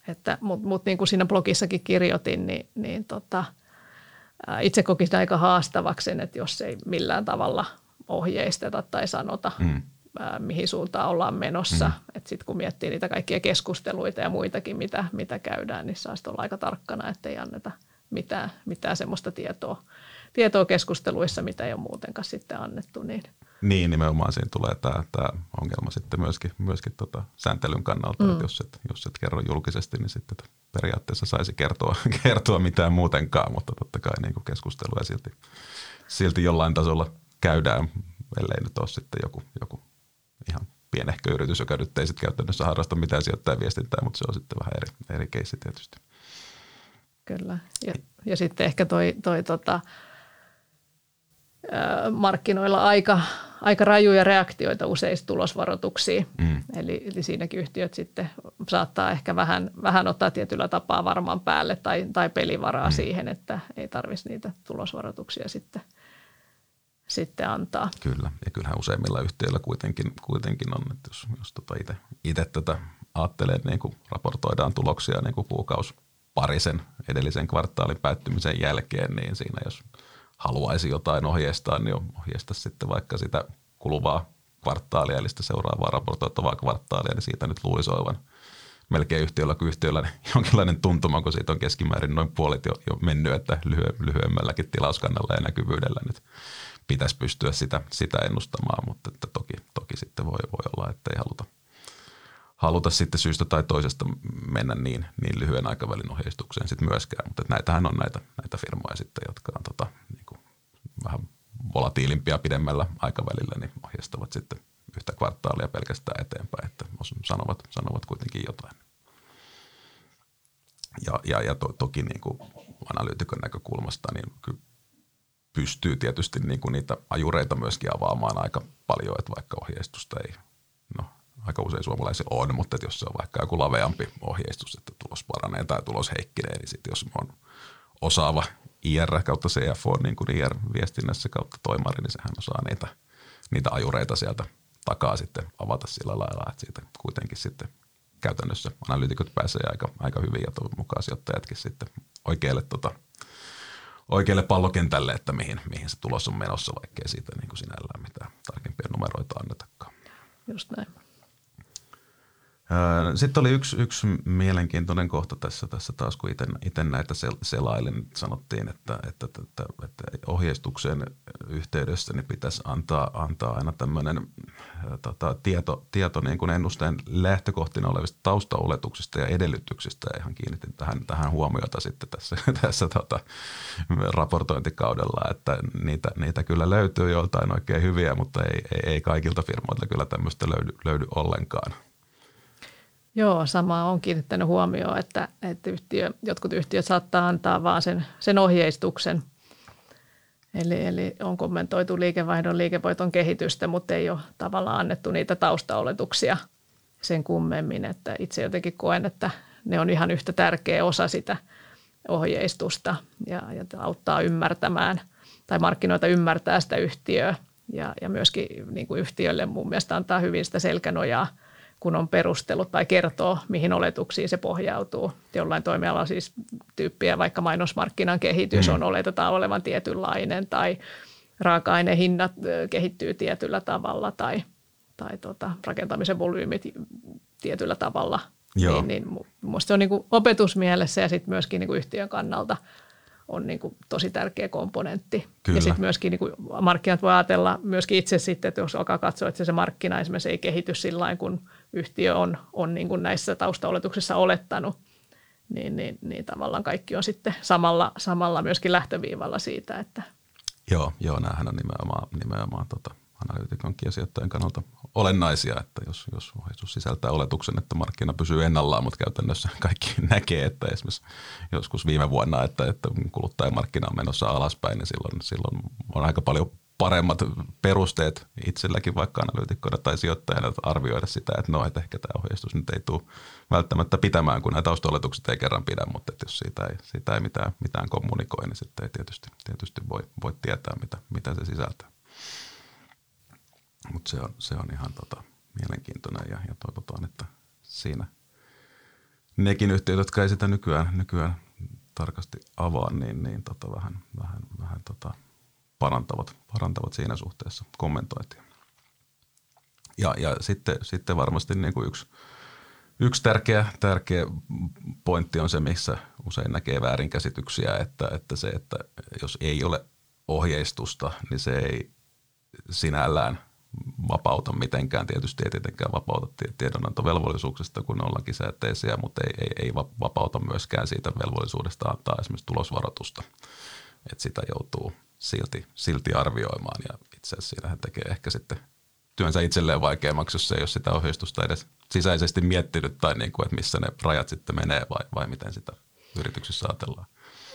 [SPEAKER 2] että, Mutta mut niin kuin siinä blogissakin kirjoitin, niin, niin tota, itse kokisin aika haastavaksi sen, että jos ei millään tavalla ohjeisteta tai sanota, mm. Mihin suuntaan ollaan menossa. Mm. Sitten kun miettii niitä kaikkia keskusteluita ja muitakin, mitä, mitä käydään, niin saa olla aika tarkkana, ettei anneta mitään, mitään semmoista tietoa, tietoa keskusteluissa, mitä ei ole muutenkaan sitten annettu. Niin –
[SPEAKER 1] niin, nimenomaan siinä tulee tämä, tämä ongelma sitten myöskin, myöskin tota sääntelyn kannalta, mm. että jos et, jos et kerro julkisesti, niin sitten periaatteessa saisi kertoa, kertoa mitään muutenkaan, mutta totta kai niin kuin keskustelua silti, silti jollain tasolla käydään, ellei nyt ole sitten joku, joku pienehkö yritys, joka nyt ei sitten käytännössä harrasta mitään sijoittaa viestintää, mutta se on sitten vähän eri, eri keissi tietysti.
[SPEAKER 2] Kyllä, ja, ja sitten ehkä toi, toi tota, markkinoilla aika, aika rajuja reaktioita useista tulosvaroituksiin. Mm. Eli, eli siinäkin yhtiöt sitten saattaa ehkä vähän, vähän ottaa tietyllä tapaa varmaan päälle tai, tai pelivaraa mm. siihen, että ei tarvitsisi niitä tulosvaroituksia sitten, sitten antaa.
[SPEAKER 1] Kyllä, ja kyllähän useimmilla yhtiöillä kuitenkin, kuitenkin on, että jos, jos tota itse, itse tätä ajattelee, että niin kuin raportoidaan tuloksia niin kuin kuukausi parisen edellisen kvartaalin päättymisen jälkeen, niin siinä jos – haluaisi jotain ohjeistaa, niin ohjeista sitten vaikka sitä kuluvaa kvartaalia, eli sitä seuraavaa raportoitavaa kvartaalia, niin siitä nyt luulisi olevan melkein yhtiöllä kuin yhtiöllä niin jonkinlainen tuntuma, kun siitä on keskimäärin noin puolet jo, jo mennyt, että lyhy- lyhyemmälläkin tilauskannalla ja näkyvyydellä nyt pitäisi pystyä sitä, sitä ennustamaan, mutta että toki, toki sitten voi, voi olla, että ei haluta, haluta sitten syystä tai toisesta mennä niin, niin lyhyen aikavälin ohjeistukseen sitten myöskään, mutta näitähän on näitä, näitä firmoja sitten, jotka on tota, vähän volatiilimpia pidemmällä aikavälillä, niin ohjeistavat sitten yhtä kvartaalia pelkästään eteenpäin, että sanovat, sanovat kuitenkin jotain. Ja, ja, ja to, toki niin kuin analyytikon näkökulmasta niin pystyy tietysti niin kuin niitä ajureita myöskin avaamaan aika paljon, että vaikka ohjeistusta ei, no aika usein suomalaisilla on, mutta että jos se on vaikka joku laveampi ohjeistus, että tulos paranee tai tulos heikkenee, niin sitten jos on osaava IR kautta CFO niin kuin IR-viestinnässä kautta toimari, niin sehän osaa niitä, niitä ajureita sieltä takaa sitten avata sillä lailla, että siitä kuitenkin sitten käytännössä analyytikot pääsee aika, aika hyvin ja toivon mukaan sijoittajatkin sitten oikealle, tota, oikealle pallokentälle, että mihin, mihin se tulos on menossa, vaikkei siitä niin kuin sinällään mitään tarkempia numeroita annetakaan.
[SPEAKER 2] Just näin.
[SPEAKER 1] Sitten oli yksi, yksi mielenkiintoinen kohta tässä, tässä taas, kun itse näitä selailin, sanottiin, että, että, että, että ohjeistuksen yhteydessä niin pitäisi antaa, antaa aina tämmöinen tota, tieto, tieto niin kuin ennusteen lähtökohtina olevista taustaoletuksista ja edellytyksistä. Ja ihan kiinnitin tähän, tähän huomiota sitten tässä, tässä tota, raportointikaudella, että niitä, niitä kyllä löytyy joiltain oikein hyviä, mutta ei, ei, ei kaikilta firmoilta kyllä tämmöistä löydy, löydy ollenkaan.
[SPEAKER 2] Joo, sama on kiinnittänyt huomioon, että, että yhtiö, jotkut yhtiöt saattaa antaa vaan sen, sen ohjeistuksen. Eli, eli on kommentoitu liikevaihdon liikevoiton kehitystä, mutta ei ole tavallaan annettu niitä taustaoletuksia sen kummemmin. Että itse jotenkin koen, että ne on ihan yhtä tärkeä osa sitä ohjeistusta ja, ja auttaa ymmärtämään tai markkinoita ymmärtää sitä yhtiöä ja, ja myöskin niin kuin yhtiölle mun mielestä antaa hyvin sitä selkänojaa – kun on perustellut tai kertoo, mihin oletuksiin se pohjautuu. Jollain toimialalla siis tyyppiä, vaikka mainosmarkkinan kehitys on oletetaan olevan tietynlainen tai raaka-ainehinnat kehittyy tietyllä tavalla tai, tai tota, rakentamisen volyymit tietyllä tavalla. Joo. Niin, niin minusta se on niin kuin opetusmielessä ja sitten myöskin niin kuin yhtiön kannalta – on niin kuin tosi tärkeä komponentti. Kyllä. Ja sitten myöskin niin kuin markkinat voi ajatella myöskin itse sitten, että jos alkaa katsoa, että se markkina esimerkiksi ei kehity sillä kun yhtiö on, on niin kuin näissä taustaoletuksissa olettanut, niin, niin, niin tavallaan kaikki on sitten samalla, samalla myöskin lähtöviivalla siitä, että
[SPEAKER 1] Joo, joo näähän on nimenomaan, nimenomaan tota, analyytikonkin ja sijoittajien kannalta olennaisia, että jos, jos ohjeistus sisältää oletuksen, että markkina pysyy ennallaan, mutta käytännössä kaikki näkee, että esimerkiksi joskus viime vuonna, että, että kuluttajamarkkina on menossa alaspäin, niin silloin, silloin on aika paljon paremmat perusteet itselläkin vaikka analyytikkona tai sijoittajana arvioida sitä, että no, että ehkä tämä ohjeistus nyt ei tule välttämättä pitämään, kun nämä taustaoletukset ei kerran pidä, mutta että jos siitä ei, siitä ei mitään, mitään kommunikoi, niin sitten ei tietysti, tietysti voi, voi tietää, mitä, mitä se sisältää. Mutta se on, se on ihan tota, mielenkiintoinen ja, ja toivotaan, että siinä nekin yhtiöt, jotka ei sitä nykyään, nykyään tarkasti avaa, niin, niin tota, vähän, vähän, vähän tota, parantavat, parantavat siinä suhteessa kommentointia. Ja, ja sitten, sitten varmasti niin kuin yksi, yksi tärkeä, tärkeä pointti on se, missä usein näkee väärinkäsityksiä, että, että se, että jos ei ole ohjeistusta, niin se ei sinällään vapauta mitenkään. Tietysti ei tietenkään vapauta tiedonantovelvollisuuksesta, kun ne on lakisääteisiä, mutta ei, ei, ei vapauta myöskään siitä velvollisuudesta antaa esimerkiksi tulosvaroitusta. Että sitä joutuu silti, silti arvioimaan ja itse asiassa siinähän tekee ehkä sitten työnsä itselleen vaikeammaksi, jos ei ole sitä ohjeistusta edes sisäisesti miettinyt tai niin kuin, että missä ne rajat sitten menee vai, vai miten sitä yrityksessä ajatellaan.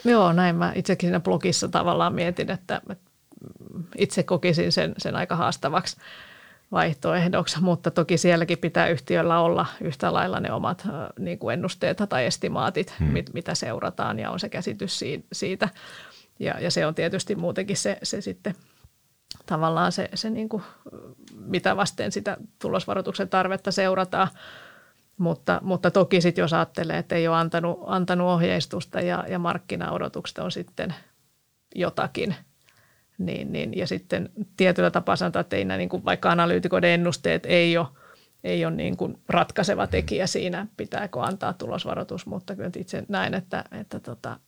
[SPEAKER 2] Joo, näin mä itsekin siinä blogissa tavallaan mietin, että, itse kokisin sen, sen aika haastavaksi vaihtoehdoksi, mutta toki sielläkin pitää yhtiöllä olla yhtä lailla ne omat niin kuin ennusteet tai estimaatit, hmm. mit, mitä seurataan ja on se käsitys siitä. Ja, ja se on tietysti muutenkin se, se sitten tavallaan se, se niin kuin, mitä vasten sitä tulosvaroituksen tarvetta seurataan. Mutta, mutta toki sitten jos ajattelee, että ei ole antanut, antanut ohjeistusta ja, ja markkinaodotukset on sitten jotakin – niin, niin, ja sitten tietyllä tapaa sanotaan, että ei nämä, niin kuin vaikka analyytikoiden ennusteet ei ole, ei ole niin kuin ratkaiseva tekijä siinä, pitääkö antaa tulosvaroitus, mutta kyllä itse näen, että, että tota,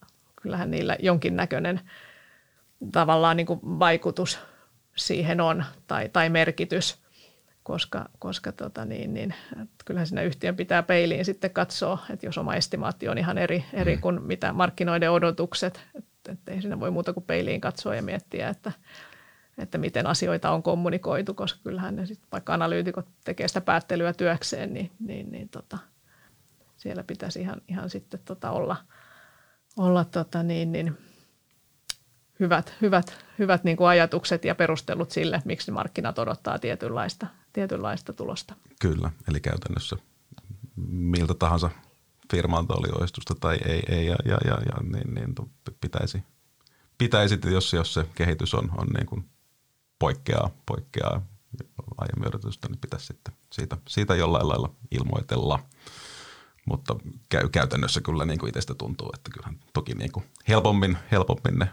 [SPEAKER 2] kyllähän niillä jonkinnäköinen tavallaan niin kuin vaikutus siihen on tai, tai merkitys, koska, koska tota niin, niin, kyllähän siinä yhtiön pitää peiliin sitten katsoa, että jos oma estimaatti on ihan eri, eri mm. kuin mitä markkinoiden odotukset, että ei siinä voi muuta kuin peiliin katsoa ja miettiä, että, että miten asioita on kommunikoitu, koska kyllähän ne sit, vaikka analyytikot tekee sitä päättelyä työkseen, niin, niin, niin tota, siellä pitäisi ihan, ihan sitten tota olla, olla tota niin, niin, hyvät, hyvät, hyvät niin kuin ajatukset ja perustelut sille, miksi markkinat odottaa tietynlaista, tietynlaista tulosta.
[SPEAKER 1] Kyllä, eli käytännössä miltä tahansa firmalta oli oistusta tai ei, ei ja, ja, ja, ja niin, niin pitäisi, pitäisi jos, jos se kehitys on, on niin kuin poikkeaa, poikkeaa aiemmin odotusta, niin pitäisi sitten siitä, siitä jollain lailla ilmoitella – mutta käy käytännössä kyllä niin kuin itsestä tuntuu, että kyllähän toki niin kuin helpommin, helpommin ne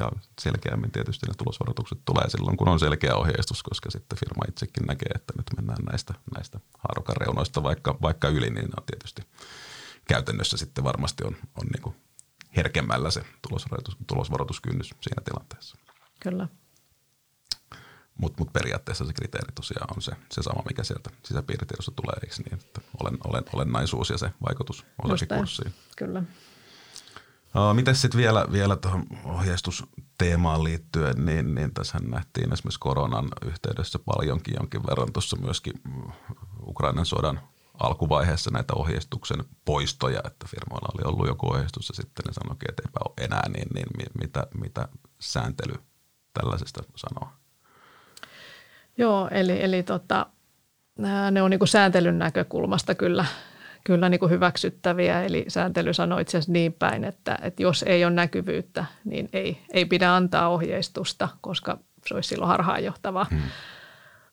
[SPEAKER 1] ja selkeämmin tietysti ne tulosvaroitukset tulee silloin, kun on selkeä ohjeistus, koska sitten firma itsekin näkee, että nyt mennään näistä, näistä haarukan reunoista vaikka, vaikka yli, niin on tietysti käytännössä sitten varmasti on, on niin kuin herkemmällä se tulosvaroitus, tulosvaroituskynnys siinä tilanteessa.
[SPEAKER 2] Kyllä.
[SPEAKER 1] Mutta mut periaatteessa se kriteeri tosiaan on se, se sama, mikä sieltä sisäpiiritiedosta tulee, eikö niin? Että olen, olen, olennaisuus ja se vaikutus osakekurssiin.
[SPEAKER 2] Kyllä.
[SPEAKER 1] Uh, Miten sitten vielä, vielä tuohon ohjeistusteemaan liittyen, niin, niin tässä nähtiin esimerkiksi koronan yhteydessä paljonkin jonkin verran tuossa myöskin mm, Ukrainan sodan alkuvaiheessa näitä ohjeistuksen poistoja, että firmoilla oli ollut joku ohjeistus ja sitten ne sanoikin, että eipä ole enää, niin, niin mitä, mitä sääntely tällaisesta sanoo?
[SPEAKER 2] Joo, eli, eli tota, ne on niin kuin sääntelyn näkökulmasta kyllä, kyllä niin kuin hyväksyttäviä. Eli sääntely sanoo itse asiassa niin päin, että, että jos ei ole näkyvyyttä, niin ei, ei pidä antaa ohjeistusta, koska se olisi silloin harhaanjohtavaa. Hmm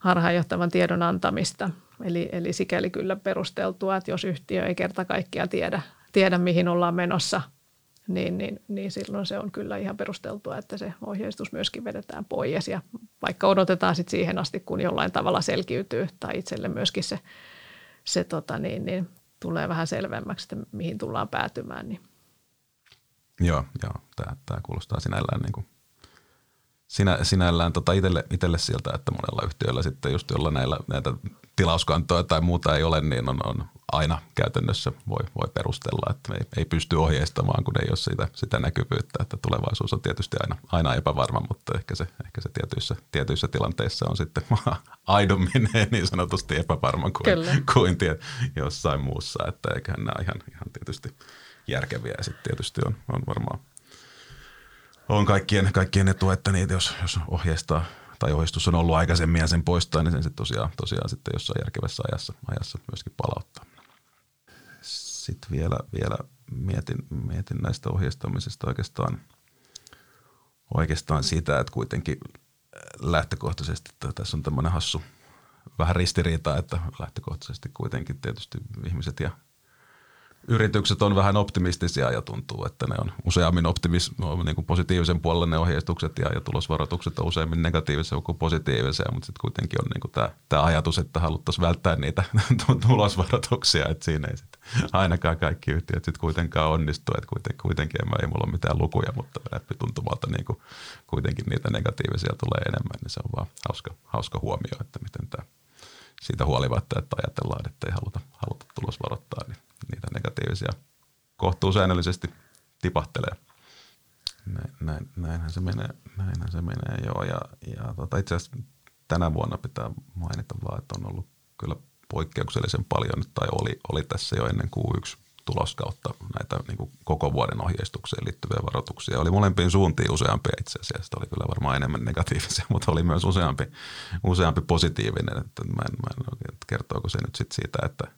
[SPEAKER 2] harhaanjohtavan tiedon antamista. Eli, eli sikäli kyllä perusteltua, että jos yhtiö ei kerta kaikkiaan tiedä, tiedä mihin ollaan menossa, niin, niin, niin silloin se on kyllä ihan perusteltua, että se ohjeistus myöskin vedetään pois. Ja vaikka odotetaan sitten siihen asti, kun jollain tavalla selkiytyy tai itselle myöskin se, se tota niin, niin tulee vähän selvemmäksi, että mihin tullaan päätymään. Niin.
[SPEAKER 1] Joo, joo. Tämä, tämä kuulostaa sinällään niin kuin sinä, sinällään tota itselle, itselle sieltä, että monella yhtiöllä sitten just jolla näillä, näitä tilauskantoja tai muuta ei ole, niin on, on aina käytännössä voi, voi perustella, että ei, ei pysty ohjeistamaan, kun ei ole sitä, sitä näkyvyyttä, että tulevaisuus on tietysti aina, aina epävarma, mutta ehkä se, ehkä se tietyissä, tietyissä tilanteissa on sitten aidommin niin sanotusti epävarma kuin, kuin tie, jossain muussa, että eiköhän nämä ihan, ihan tietysti järkeviä ja sitten tietysti on, on varmaan on kaikkien, kaikkien etu, että niitä jos, jos ohjeistaa tai ohjeistus on ollut aikaisemmin ja sen poistaa, niin sen sitten tosiaan, tosiaan sitten jossain järkevässä ajassa, ajassa myöskin palauttaa. Sitten vielä, vielä mietin, mietin näistä ohjeistamisista oikeastaan, oikeastaan sitä, että kuitenkin lähtökohtaisesti että tässä on tämmöinen hassu vähän ristiriita, että lähtökohtaisesti kuitenkin tietysti ihmiset ja yritykset on vähän optimistisia ja tuntuu, että ne on useammin optimis, niin kuin positiivisen puolella ne ohjeistukset ja, ja tulosvaroitukset on useammin negatiivisia kuin positiivisia, mutta sitten kuitenkin on niin kuin tämä, tämä ajatus, että haluttaisiin välttää niitä tulosvaroituksia, että siinä ei sitten ainakaan kaikki yhtiöt sitten kuitenkaan onnistu, että kuitenkin, kuitenkin ei, ei mulla ole mitään lukuja, mutta tuntumalta niin kuin kuitenkin niitä negatiivisia tulee enemmän, niin se on vaan hauska, hauska huomio, että miten tämä siitä huolimatta, että ajatellaan, että ei haluta, haluta tulosvaroittaa, niin niitä negatiivisia kohtuusäännöllisesti tipahtelee. Näin, näin, näinhän, se menee, näinhän se menee, joo. Ja, ja tota, itse asiassa tänä vuonna pitää mainita vaan, että on ollut kyllä poikkeuksellisen paljon, tai oli, oli tässä jo ennen Q1 tuloskautta näitä niin kuin koko vuoden ohjeistukseen liittyviä varoituksia. Oli molempiin suuntiin useampia itse asiassa. Oli kyllä varmaan enemmän negatiivisia, mutta oli myös useampi, useampi positiivinen. Että mä en, mä en oikein, kertooko se nyt sit siitä, että –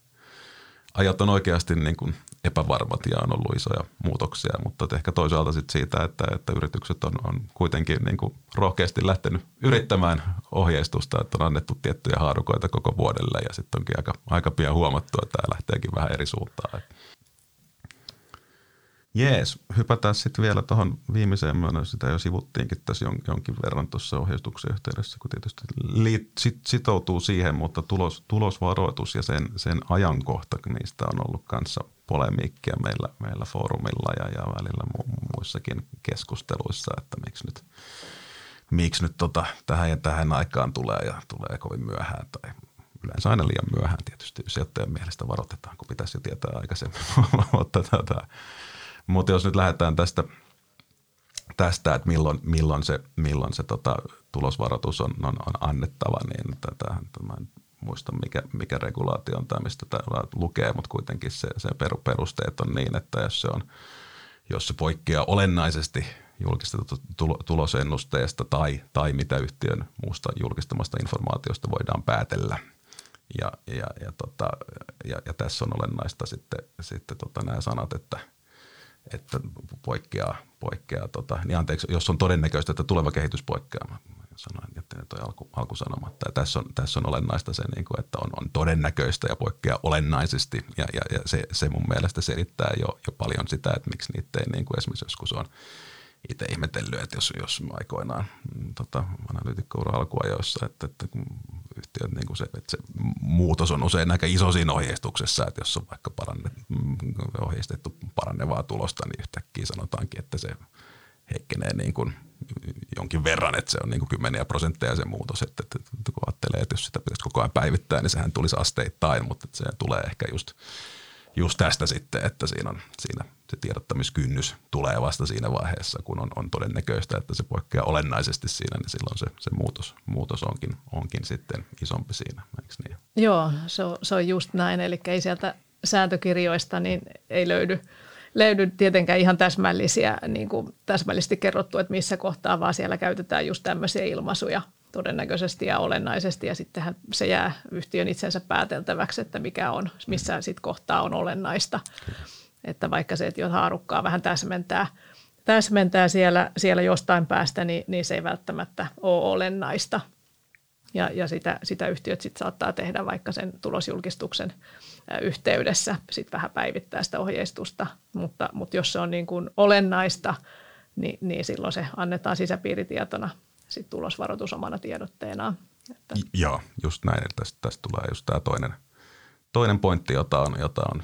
[SPEAKER 1] ajat on oikeasti niin kuin epävarmat ja on ollut isoja muutoksia, mutta ehkä toisaalta sit siitä, että, että yritykset on, on kuitenkin niin kuin rohkeasti lähtenyt yrittämään ohjeistusta, että on annettu tiettyjä haarukoita koko vuodelle ja sitten onkin aika, aika pian huomattu, että tämä lähteekin vähän eri suuntaan. Jees, hypätään sitten vielä tuohon viimeiseen, mä sitä jo sivuttiinkin tässä jonkin verran tuossa ohjeistuksen yhteydessä, kun tietysti liit, sit, sitoutuu siihen, mutta tulos, tulosvaroitus ja sen, sen ajankohta, niistä on ollut kanssa polemiikkia meillä, meillä foorumilla ja, ja välillä mu, muissakin keskusteluissa, että miksi nyt, miksi nyt tota, tähän ja tähän aikaan tulee ja tulee kovin myöhään tai yleensä aina liian myöhään tietysti sijoittajan mielestä varoitetaan, kun pitäisi jo tietää aikaisemmin, mutta tota, mutta jos nyt lähdetään tästä, tästä että milloin, milloin se, milloin se tota, tulosvaroitus on, on, on annettava, niin tätä, mä en muista mikä, mikä regulaatio on tämä, mistä tämä lukee, mutta kuitenkin se, se perusteet on niin, että jos se, on, jos se poikkeaa olennaisesti julkistetusta tulosennusteesta tai, tai mitä yhtiön muusta julkistamasta informaatiosta voidaan päätellä. Ja, ja, ja, tota, ja, ja tässä on olennaista sitten, sitten tota nämä sanat, että – että poikkeaa, poikkeaa tota, niin anteeksi, jos on todennäköistä, että tuleva kehitys poikkeaa, sanoin, että toi alku, alkusanomatta. Ja tässä on, tässä on olennaista se, niin kuin, että on, on todennäköistä ja poikkeaa olennaisesti. Ja, ja, ja se, se mun mielestä selittää jo, jo paljon sitä, että miksi niitä ei niin kuin esimerkiksi joskus on itse ihmetellyt, että jos, jos aikoinaan mm, tota, analyytikkoura alkuajoissa, että, että yhtiöt, niin kuin se, että se muutos on usein aika iso siinä ohjeistuksessa, että jos on vaikka paranne, mm, ohjeistettu parannevaa tulosta, niin yhtäkkiä sanotaankin, että se heikkenee niin kuin jonkin verran, että se on niin kuin kymmeniä prosentteja se muutos, että, että, että kun ajattelee, että jos sitä pitäisi koko ajan päivittää, niin sehän tulisi asteittain, mutta se tulee ehkä just – just tästä sitten, että siinä, on, siinä se tiedottamiskynnys tulee vasta siinä vaiheessa, kun on, on todennäköistä, että se poikkeaa olennaisesti siinä, niin silloin se, se muutos, muutos onkin, onkin sitten isompi siinä, eikö niin?
[SPEAKER 2] Joo, se on, se on just näin, eli ei sieltä sääntökirjoista niin ei löydy, löydy tietenkään ihan täsmällisiä, niin kuin täsmällisesti kerrottu, että missä kohtaa, vaan siellä käytetään just tämmöisiä ilmaisuja – todennäköisesti ja olennaisesti ja sittenhän se jää yhtiön itsensä pääteltäväksi, että mikä on, missä sitten kohtaa on olennaista. Että vaikka se, että haarukkaa vähän täsmentää, täsmentää siellä, siellä jostain päästä, niin, niin se ei välttämättä ole olennaista. Ja, ja sitä, sitä yhtiöt sitten saattaa tehdä vaikka sen tulosjulkistuksen yhteydessä sitten vähän päivittää sitä ohjeistusta, mutta, mutta jos se on niin kuin olennaista, niin, niin silloin se annetaan sisäpiiritietona sitten tulosvaroitus omana tiedotteenaan.
[SPEAKER 1] Että. Joo, just näin. Tästä, tästä tulee just tämä toinen, toinen pointti, jota on, jota on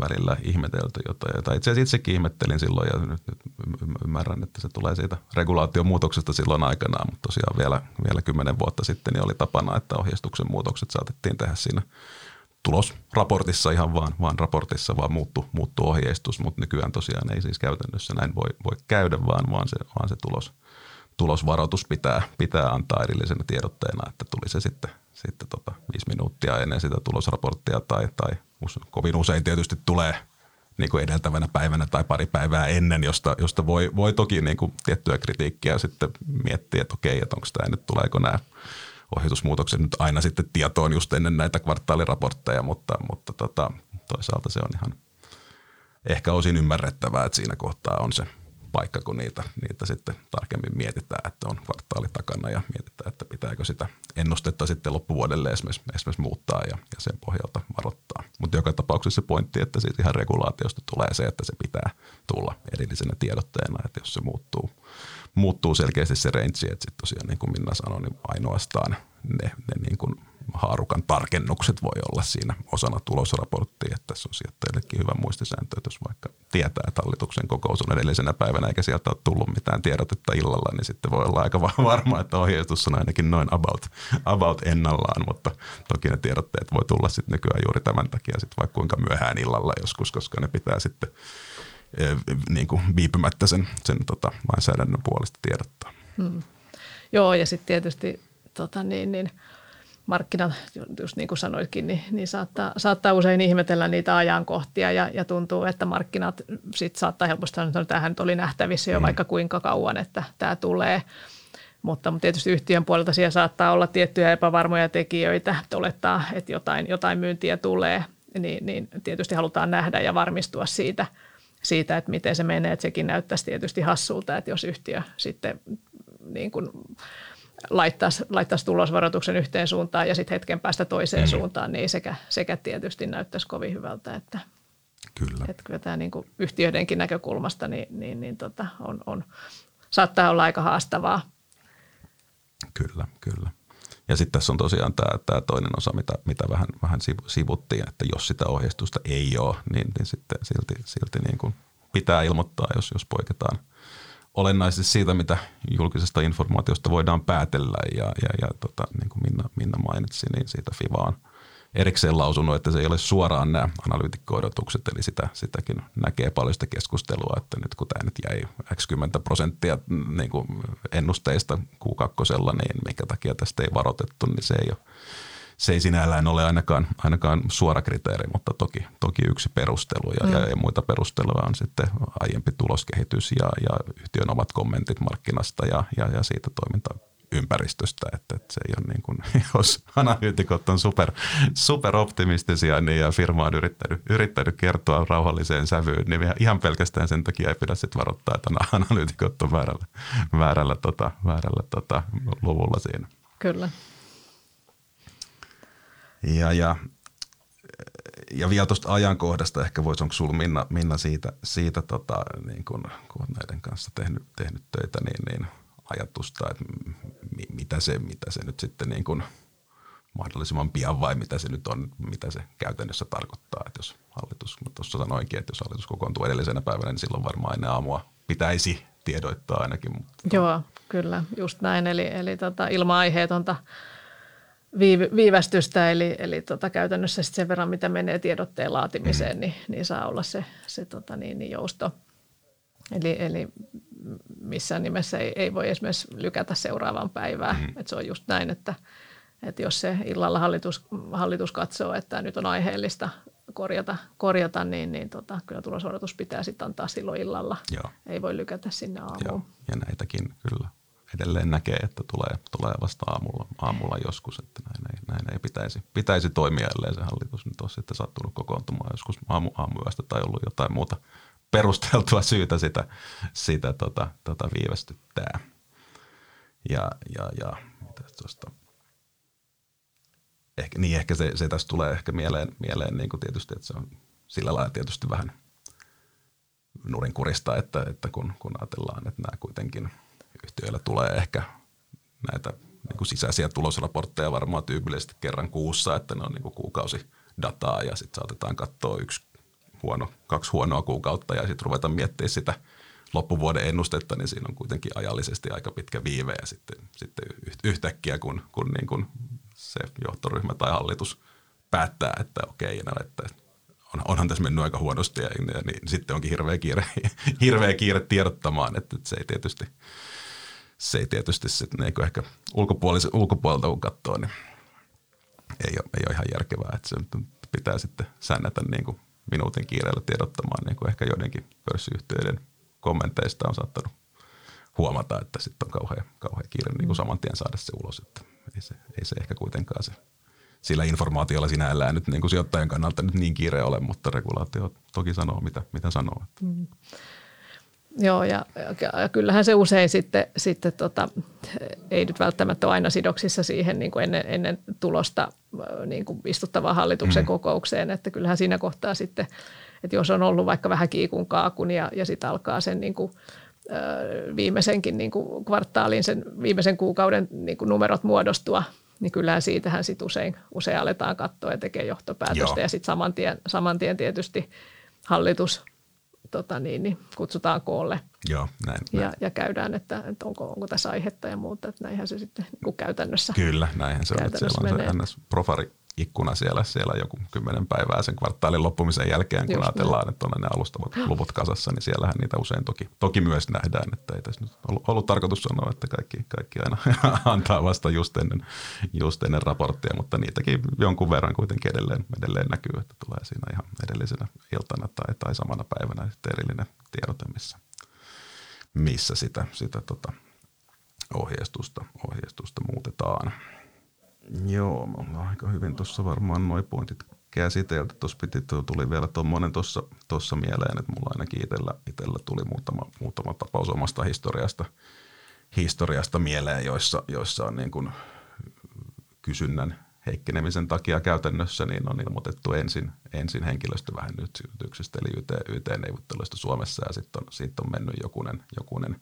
[SPEAKER 1] välillä ihmetelty, jota, jota itse asiassa itsekin ihmettelin silloin ja nyt, nyt ymmärrän, että se tulee siitä regulaation muutoksesta silloin aikanaan, mutta tosiaan vielä, vielä kymmenen vuotta sitten niin oli tapana, että ohjeistuksen muutokset saatettiin tehdä siinä tulosraportissa ihan vaan, vaan raportissa vaan muuttu, muuttu ohjeistus, mutta nykyään tosiaan ei siis käytännössä näin voi, voi käydä, vaan, vaan, se, vaan se tulos, tulosvaroitus pitää, pitää antaa erillisenä tiedotteena, että tuli se sitten, sitten tota viisi minuuttia ennen sitä tulosraporttia tai, tai kovin usein tietysti tulee niin kuin edeltävänä päivänä tai pari päivää ennen, josta, josta voi, voi toki niin kuin tiettyä kritiikkiä sitten miettiä, että okei, että onko tämä nyt, tuleeko nämä ohjeistusmuutokset nyt aina sitten tietoon just ennen näitä kvartaaliraportteja, mutta, mutta tota, toisaalta se on ihan ehkä osin ymmärrettävää, että siinä kohtaa on se paikka, kun niitä, niitä sitten tarkemmin mietitään, että on kvartaali takana ja mietitään, että pitääkö sitä ennustetta sitten loppuvuodelle esimerkiksi, esimerkiksi muuttaa ja, ja sen pohjalta varoittaa. Mutta joka tapauksessa se pointti, että siitä ihan regulaatiosta tulee se, että se pitää tulla erillisenä tiedotteena, että jos se muuttuu, muuttuu selkeästi se range, että sitten tosiaan niin kuin Minna sanoi, niin ainoastaan ne, ne niin kuin haarukan tarkennukset voi olla siinä osana tulosraporttia, että tässä on sijoittajillekin hyvä muistisääntö, että jos vaikka tietää, että hallituksen kokous on edellisenä päivänä eikä sieltä ole tullut mitään tiedotetta illalla, niin sitten voi olla aika varma, että ohjeistus on ainakin noin about, about ennallaan, mutta toki ne tiedotteet voi tulla sitten nykyään juuri tämän takia sitten vaikka kuinka myöhään illalla joskus, koska ne pitää sitten eh, niin kuin viipymättä sen, sen tota, lainsäädännön puolesta tiedottaa. Hmm.
[SPEAKER 2] Joo, ja sitten tietysti tota niin, niin – markkinat, just niin kuin sanoitkin, niin, niin saattaa, saattaa usein ihmetellä niitä ajankohtia ja, ja tuntuu, että markkinat sit saattaa helposti sanoa, että tämähän nyt oli nähtävissä jo mm. vaikka kuinka kauan, että tämä tulee. Mutta, mutta tietysti yhtiön puolelta siellä saattaa olla tiettyjä epävarmoja tekijöitä, että olettaa, että jotain, jotain myyntiä tulee, niin, niin tietysti halutaan nähdä ja varmistua siitä, siitä, että miten se menee. Että sekin näyttäisi tietysti hassulta, että jos yhtiö sitten niin kuin laittaisi, laittaisi tulosvaroituksen yhteen suuntaan ja sitten hetken päästä toiseen mm. suuntaan, niin sekä, sekä tietysti näyttäisi kovin hyvältä, että
[SPEAKER 1] Kyllä.
[SPEAKER 2] Että kyllä tämä niin kuin yhtiöidenkin näkökulmasta niin, niin, niin tota on, on, saattaa olla aika haastavaa.
[SPEAKER 1] Kyllä, kyllä. Ja sitten tässä on tosiaan tämä, tämä toinen osa, mitä, mitä vähän, vähän sivuttiin, että jos sitä ohjeistusta ei ole, niin, niin sitten silti, silti niin kuin pitää ilmoittaa, jos, jos poiketaan – olennaisesti siitä, mitä julkisesta informaatiosta voidaan päätellä. Ja, ja, ja tota, niin kuin Minna, Minna mainitsi, niin siitä FIVA on erikseen lausunut, että se ei ole suoraan nämä analyytikko-odotukset, eli sitä, sitäkin näkee paljon sitä keskustelua, että nyt kun tämä nyt jäi x 10 prosenttia niin kuin ennusteista Q2, niin minkä takia tästä ei varoitettu, niin se ei ole se ei sinällään ole ainakaan, ainakaan suora kriteeri, mutta toki, toki yksi perustelu ja, mm. ja, ja muita perusteluja on sitten aiempi tuloskehitys ja, ja yhtiön omat kommentit markkinasta ja, ja, ja siitä toiminta ympäristöstä, että, että se ei ole niin kuin, jos analyytikot on super, super optimistisia niin ja firma on yrittänyt, yrittänyt kertoa rauhalliseen sävyyn, niin ihan pelkästään sen takia ei pidä sitten varoittaa, että analyytikot on väärällä, väärällä, tota, väärällä tota, luvulla siinä.
[SPEAKER 2] Kyllä.
[SPEAKER 1] Ja, ja, ja vielä tuosta ajankohdasta ehkä voisi, onko sinulla Minna, Minna siitä, siitä tota, niin kun, kun olet näiden kanssa tehnyt, tehnyt töitä, niin, niin ajatusta, että mi, mitä, se, mitä se nyt sitten niin kun, mahdollisimman pian vai mitä se nyt on, mitä se käytännössä tarkoittaa. Että jos hallitus, tuossa sanoinkin, että jos hallitus kokoontuu edellisenä päivänä, niin silloin varmaan ennen aamua pitäisi tiedoittaa ainakin. Mutta...
[SPEAKER 2] Joo, kyllä, just näin. Eli, eli tota, ilman aiheetonta viivästystä, eli, eli tota, käytännössä sen verran, mitä menee tiedotteen laatimiseen, mm. niin, niin saa olla se, se tota, niin, niin jousto. Eli, eli missään nimessä ei, ei voi esimerkiksi lykätä seuraavaan päivään. Mm. Et se on just näin, että, että jos se illalla hallitus, hallitus katsoo, että nyt on aiheellista korjata, korjata niin, niin tota, kyllä tulosodotus pitää sitten antaa silloin illalla. Joo. Ei voi lykätä sinne aamuun. Joo.
[SPEAKER 1] Ja näitäkin kyllä edelleen näkee, että tulee, tulee vasta aamulla, aamulla joskus, että näin ei, näin ei pitäisi, pitäisi toimia, ellei se hallitus nyt ole sitten sattunut kokoontumaan joskus aamu, aamuyöstä tai ollut jotain muuta perusteltua syytä sitä, sitä tota, tota viivästyttää. Ja, ja, ja mitä tuosta ehkä, niin ehkä se, se tässä tulee ehkä mieleen, mieleen niin kuin tietysti, että se on sillä lailla tietysti vähän nurinkurista, että, että kun, kun ajatellaan, että nämä kuitenkin yhtiöillä tulee ehkä näitä niin kuin sisäisiä tulosraportteja varmaan tyypillisesti kerran kuussa, että ne on niin kuin kuukausi dataa ja sitten saatetaan katsoa yksi huono, kaksi huonoa kuukautta ja sitten ruveta miettimään sitä loppuvuoden ennustetta, niin siinä on kuitenkin ajallisesti aika pitkä viive ja sitten, sitten yhtäkkiä, kun, kun niin kuin se johtoryhmä tai hallitus päättää, että okei, no, että on, onhan tässä mennyt aika huonosti ja, ja niin sitten onkin hirveä kiire, hirveä kiire tiedottamaan, että, että se ei tietysti, se ei tietysti sitten niin ehkä ulkopuolelta kun katsoo, niin ei ole, ei ole ihan järkevää, että se pitää sitten säännätä niin kuin minuutin kiireellä tiedottamaan, niin kuin ehkä joidenkin pörssiyhtiöiden kommenteista on saattanut huomata, että sitten on kauhean, kauhean kiire niin kuin saman tien saada se ulos, että ei se, ei se ehkä kuitenkaan se sillä informaatiolla sinällään nyt niin kuin sijoittajan kannalta nyt niin kiire ole, mutta regulaatio toki sanoo, mitä, mitä sanoo. Mm.
[SPEAKER 2] Joo, ja, ja kyllähän se usein sitten, sitten tota, ei nyt välttämättä ole aina sidoksissa siihen niin kuin ennen, ennen tulosta niin kuin istuttavaan hallituksen mm. kokoukseen, että kyllähän siinä kohtaa sitten, että jos on ollut vaikka vähän kiikun kaakun ja, ja sitten alkaa sen niin kuin, viimeisenkin niin kuin kvartaalin, sen viimeisen kuukauden niin kuin numerot muodostua, niin kyllähän siitähän sitten usein, usein aletaan katsoa ja tekee johtopäätöstä Joo. ja sitten saman tien, saman tien tietysti hallitus tota niin, niin kutsutaan koolle
[SPEAKER 1] Joo, näin,
[SPEAKER 2] ja, näin. ja käydään, että, että onko, onko tässä aihetta ja muuta. Että näinhän se sitten niin käytännössä
[SPEAKER 1] Kyllä, näinhän se on. Siellä on se NS Profari ikkuna siellä, siellä joku kymmenen päivää sen kvartaalin loppumisen jälkeen, kun Just ajatellaan, näin. että on ne alustavat luvut kasassa, niin siellähän niitä usein toki, toki myös nähdään, että ei tässä nyt ollut, ollut tarkoitus sanoa, että kaikki, kaikki aina antaa vasta just ennen, just ennen raporttia, mutta niitäkin jonkun verran kuitenkin edelleen, edelleen näkyy, että tulee siinä ihan edellisenä iltana tai, tai samana päivänä sitten erillinen tiedote, missä, missä sitä, sitä tota, ohjeistusta, ohjeistusta muutetaan. Joo, me ollaan aika hyvin tuossa varmaan noin pointit käsitelty. Tuossa piti, tuli vielä tuommoinen tuossa, mieleen, että mulla ainakin itsellä, itsellä tuli muutama, muutama tapaus omasta historiasta, historiasta mieleen, joissa, joissa on niin kuin kysynnän heikkenemisen takia käytännössä niin on ilmoitettu ensin, ensin henkilöstövähennyksestä eli YT, YT-neuvotteluista Suomessa ja sitten on, siitä on mennyt jokunen, jokunen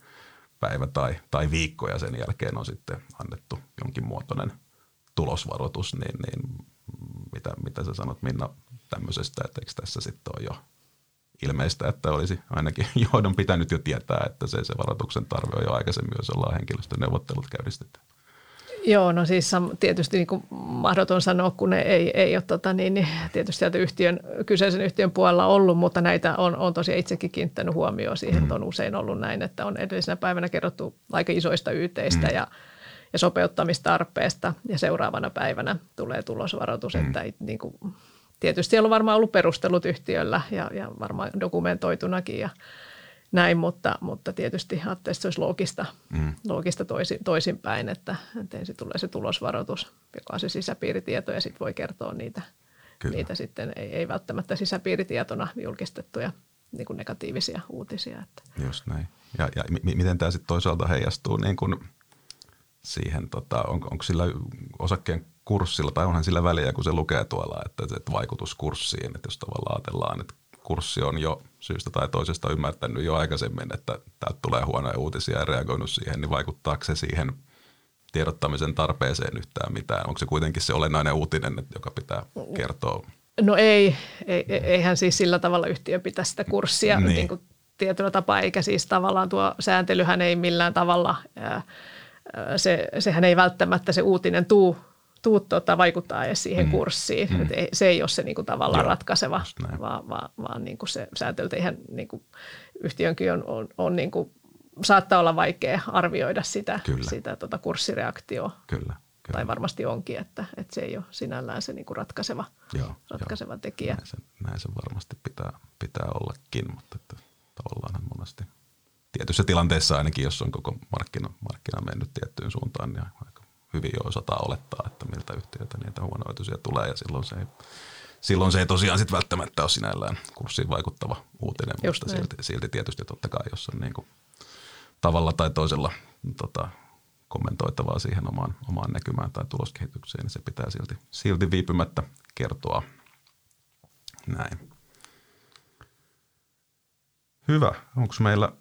[SPEAKER 1] päivä tai, tai viikko ja sen jälkeen on sitten annettu jonkin muotoinen – tulosvaroitus, niin, niin mitä, mitä sä sanot Minna tämmöisestä, että eikö tässä sitten ole jo ilmeistä, että olisi ainakin johdon pitänyt jo tietää, että se, se varoituksen tarve on jo aikaisemmin, jos ollaan henkilöstöneuvottelut käynnistetty.
[SPEAKER 2] Joo, no siis tietysti niin kuin mahdoton sanoa, kun ne ei, ei ole tota, niin, niin tietysti sieltä yhtiön, kyseisen yhtiön puolella ollut, mutta näitä on, on tosiaan itsekin kiinnittänyt huomioon siihen, että on mm. usein ollut näin, että on edellisenä päivänä kerrottu aika isoista yteistä mm. ja ja sopeuttamistarpeesta ja seuraavana päivänä tulee tulosvaroitus, mm. että niin kuin, tietysti on varmaan ollut perustelut yhtiöllä ja, ja varmaan dokumentoitunakin ja näin, mutta, mutta tietysti ajattelin, että se olisi loogista, mm. loogista toisin, toisinpäin, että, että ensin tulee se tulosvaroitus, joka on se sisäpiiritieto ja sitten voi kertoa niitä, niitä sitten, ei, ei välttämättä sisäpiiritietona julkistettuja niin kuin negatiivisia uutisia. Että.
[SPEAKER 1] Just näin. Ja, ja m- miten tämä sitten toisaalta heijastuu niin kuin – siihen, tota, on, onko sillä osakkeen kurssilla tai onhan sillä väliä, kun se lukee tuolla, että, että vaikutus kurssiin, että jos tavallaan ajatellaan, että kurssi on jo syystä tai toisesta ymmärtänyt jo aikaisemmin, että täältä tulee huonoja uutisia ja reagoinut siihen, niin vaikuttaako se siihen tiedottamisen tarpeeseen yhtään mitään? Onko se kuitenkin se olennainen uutinen, joka pitää kertoa?
[SPEAKER 2] No ei, ei eihän siis sillä tavalla yhtiö pitää sitä kurssia niin. Niin kuin tietyllä tapaa, eikä siis tavallaan tuo sääntelyhän ei millään tavalla – se, sehän ei välttämättä se uutinen tuu, tuu tuota, vaikuttaa edes siihen mm. kurssiin. Mm. ei, se ei ole se niin kuin, tavallaan Joo, ratkaiseva, vaan, vaan, vaan niin kuin se sääntely ihan niin kuin, yhtiönkin on, on, on niin kuin, saattaa olla vaikea arvioida sitä, sitä tuota kurssireaktioa. Kyllä. Kyllä. Tai varmasti onkin, että, että se ei ole sinällään se niin kuin ratkaiseva, joo, ratkaiseva joo. tekijä.
[SPEAKER 1] Näin se, näin se varmasti pitää, pitää ollakin, mutta että tavallaan monesti – tietyissä tilanteissa ainakin, jos on koko markkina, markkina mennyt tiettyyn suuntaan, niin aika hyvin jo osataan olettaa, että miltä yhtiöitä niitä huonoituisia tulee ja silloin se ei, silloin se ei tosiaan sit välttämättä ole sinällään kurssiin vaikuttava uutinen, Just mutta silti, silti tietysti totta kai, jos on niin kuin tavalla tai toisella tota, kommentoitavaa siihen omaan, omaan näkymään tai tuloskehitykseen, niin se pitää silti, silti viipymättä kertoa. Näin. Hyvä. Onko meillä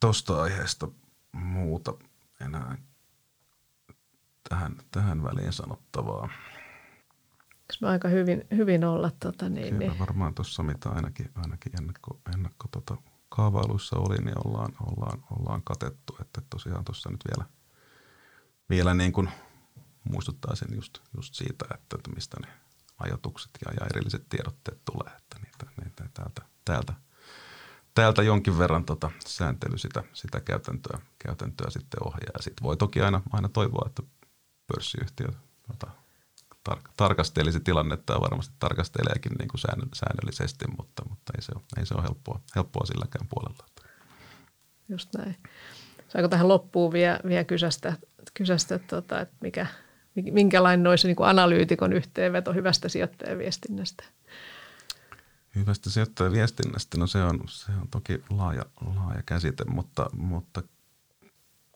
[SPEAKER 1] tuosta aiheesta muuta enää tähän, tähän väliin sanottavaa?
[SPEAKER 2] Eikö me aika hyvin, hyvin olla? Tota, niin,
[SPEAKER 1] Kyllä
[SPEAKER 2] niin.
[SPEAKER 1] varmaan tuossa, mitä ainakin, ainakin ennakko, ennakko tota, kaavailuissa oli, niin ollaan, ollaan, ollaan katettu. Että tosiaan tuossa nyt vielä, vielä niin kuin muistuttaisin just, just siitä, että, että mistä ne ajatukset ja, ja erilliset tiedotteet tulee, että niitä, niitä täältä, täältä, täältä jonkin verran tota sääntely sitä, sitä käytäntöä, käytäntöä sitten ohjaa. Ja sitten voi toki aina, aina toivoa, että pörssiyhtiö tota, tar- tarkastelisi tilannetta ja varmasti tarkasteleekin niin kuin säännöllisesti, mutta, mutta ei, se ole, ei se ole helppoa, helppoa silläkään puolella.
[SPEAKER 2] Just näin. Saako tähän loppuun vielä, vielä kysästä, kysästä tota, että mikä, minkälainen olisi niin kuin analyytikon yhteenveto hyvästä sijoittajaviestinnästä?
[SPEAKER 1] Hyvästä sijoittajaviestinnästä, no se on, se on toki laaja, laaja käsite, mutta, mutta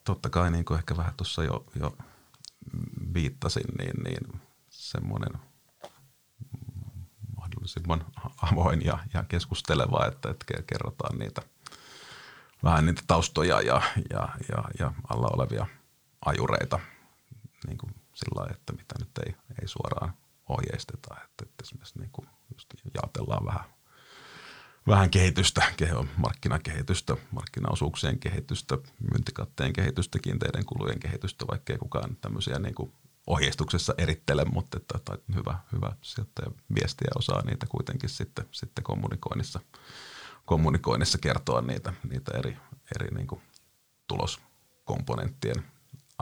[SPEAKER 1] totta kai niin kuin ehkä vähän tuossa jo, jo viittasin, niin, niin semmoinen mahdollisimman avoin ja, ja keskusteleva, että, että kerrotaan niitä vähän niitä taustoja ja, ja, ja, ja alla olevia ajureita niin kuin sillä lailla, että mitä nyt ei, ei suoraan ohjeisteta. Että, että esimerkiksi niin kuin jaotellaan vähän, vähän kehitystä, markkinakehitystä, markkinaosuuksien kehitystä, myyntikatteen kehitystä, kiinteiden kulujen kehitystä, vaikkei kukaan tämmöisiä niin kuin ohjeistuksessa erittele, mutta että, että hyvä, hyvä sijoittaja viestiä osaa niitä kuitenkin sitten, sitten kommunikoinnissa, kommunikoinnissa kertoa niitä, niitä eri, eri niin kuin tuloskomponenttien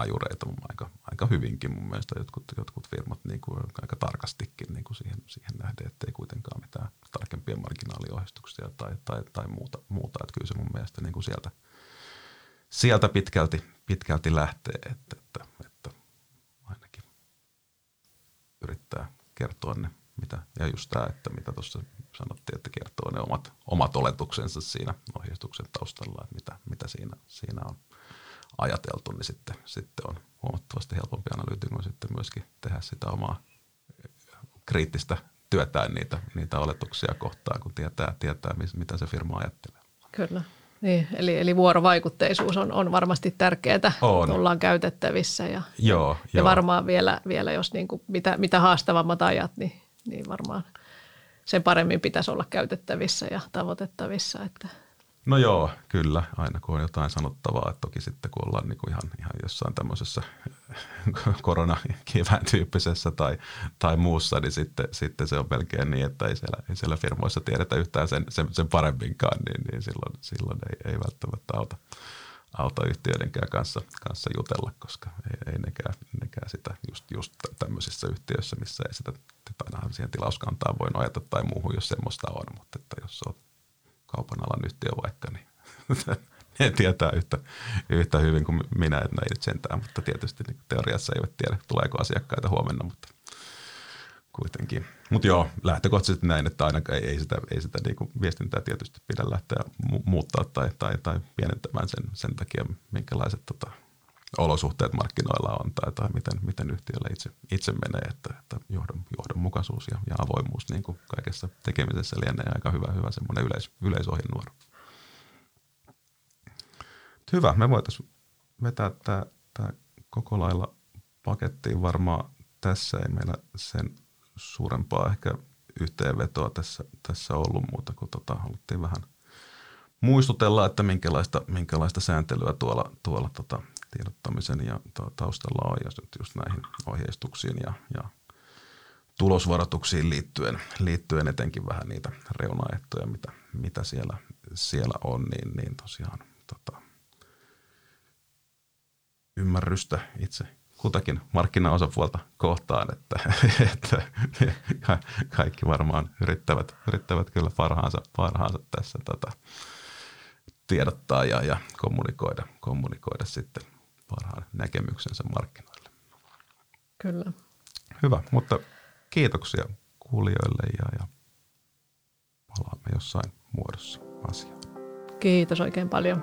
[SPEAKER 1] ajureita aika, aika hyvinkin mun mielestä jotkut, jotkut firmat niin kuin aika tarkastikin niin kuin siihen, siihen nähden, että ei kuitenkaan mitään tarkempia marginaaliohjeistuksia tai, tai, tai muuta, muuta. Että kyllä se mun mielestä niin kuin sieltä, sieltä pitkälti, pitkälti lähtee, että, että, että ainakin yrittää kertoa ne, mitä, ja just tämä, että mitä tuossa sanottiin, että kertoo ne omat, omat oletuksensa siinä ohjeistuksen taustalla, että mitä, mitä siinä, siinä on ajateltu, niin sitten, sitten on huomattavasti helpompi analyytikon sitten myöskin tehdä sitä omaa kriittistä työtään niitä, niitä oletuksia kohtaan, kun tietää, tietää mitä se firma ajattelee.
[SPEAKER 2] Kyllä. Niin, eli, eli vuorovaikutteisuus on, on varmasti tärkeää, on. ollaan käytettävissä. Ja,
[SPEAKER 1] joo,
[SPEAKER 2] ja joo. varmaan vielä, vielä jos niin kuin mitä, mitä haastavammat ajat, niin, niin varmaan sen paremmin pitäisi olla käytettävissä ja tavoitettavissa. Että –
[SPEAKER 1] No joo, kyllä. Aina kun on jotain sanottavaa. Että toki sitten kun ollaan niin kuin ihan, ihan jossain tämmöisessä koronakivään tyyppisessä tai, tai muussa, niin sitten, sitten se on melkein niin, että ei siellä, ei siellä firmoissa tiedetä yhtään sen, sen, sen paremminkaan, niin, niin silloin, silloin ei, ei välttämättä auta, auta yhtiöidenkään kanssa, kanssa jutella, koska ei, ei nekään, nekään sitä just, just tämmöisissä yhtiöissä, missä ei sitä, ainahan siihen tilauskantaan voi nojata tai muuhun, jos semmoista on, mutta että jos olet kaupan alan yhtiö vaikka, niin ne tietää yhtä, yhtä hyvin kuin minä, että ne ei sentään, mutta tietysti niin teoriassa eivät tiedä, tuleeko asiakkaita huomenna, mutta kuitenkin. Mutta joo, lähtökohtaisesti näin, että ainakaan ei, ei sitä, ei sitä niin viestintää tietysti pidä lähteä mu- muuttaa tai, tai, tai pienentämään sen, sen takia, minkälaiset tota, olosuhteet markkinoilla on tai, tai miten, miten yhtiöllä itse, itse menee, että, että johdon, johdonmukaisuus ja, ja avoimuus niin kuin kaikessa tekemisessä lienee aika hyvä, hyvä semmoinen yleis, yleisohjenuoro. Hyvä, me voitaisiin vetää tämä, tämä koko lailla pakettiin varmaan tässä ei meillä sen suurempaa ehkä yhteenvetoa tässä, tässä ollut muuta kuin tota, haluttiin vähän muistutella, että minkälaista, minkälaista sääntelyä tuolla, tuolla tota, tiedottamisen ja taustalla on ja just näihin ohjeistuksiin ja, ja tulosvaroituksiin liittyen, liittyen etenkin vähän niitä reunaehtoja, mitä, mitä siellä, siellä on, niin, niin tosiaan tota, ymmärrystä itse kutakin markkinaosapuolta kohtaan, että, että kaikki varmaan yrittävät, yrittävät kyllä parhaansa, parhaansa tässä tota, tiedottaa ja, ja kommunikoida, kommunikoida sitten parhaan näkemyksensä markkinoille.
[SPEAKER 2] Kyllä.
[SPEAKER 1] Hyvä, mutta kiitoksia kuulijoille ja, ja palaamme jossain muodossa asiaan.
[SPEAKER 2] Kiitos oikein paljon.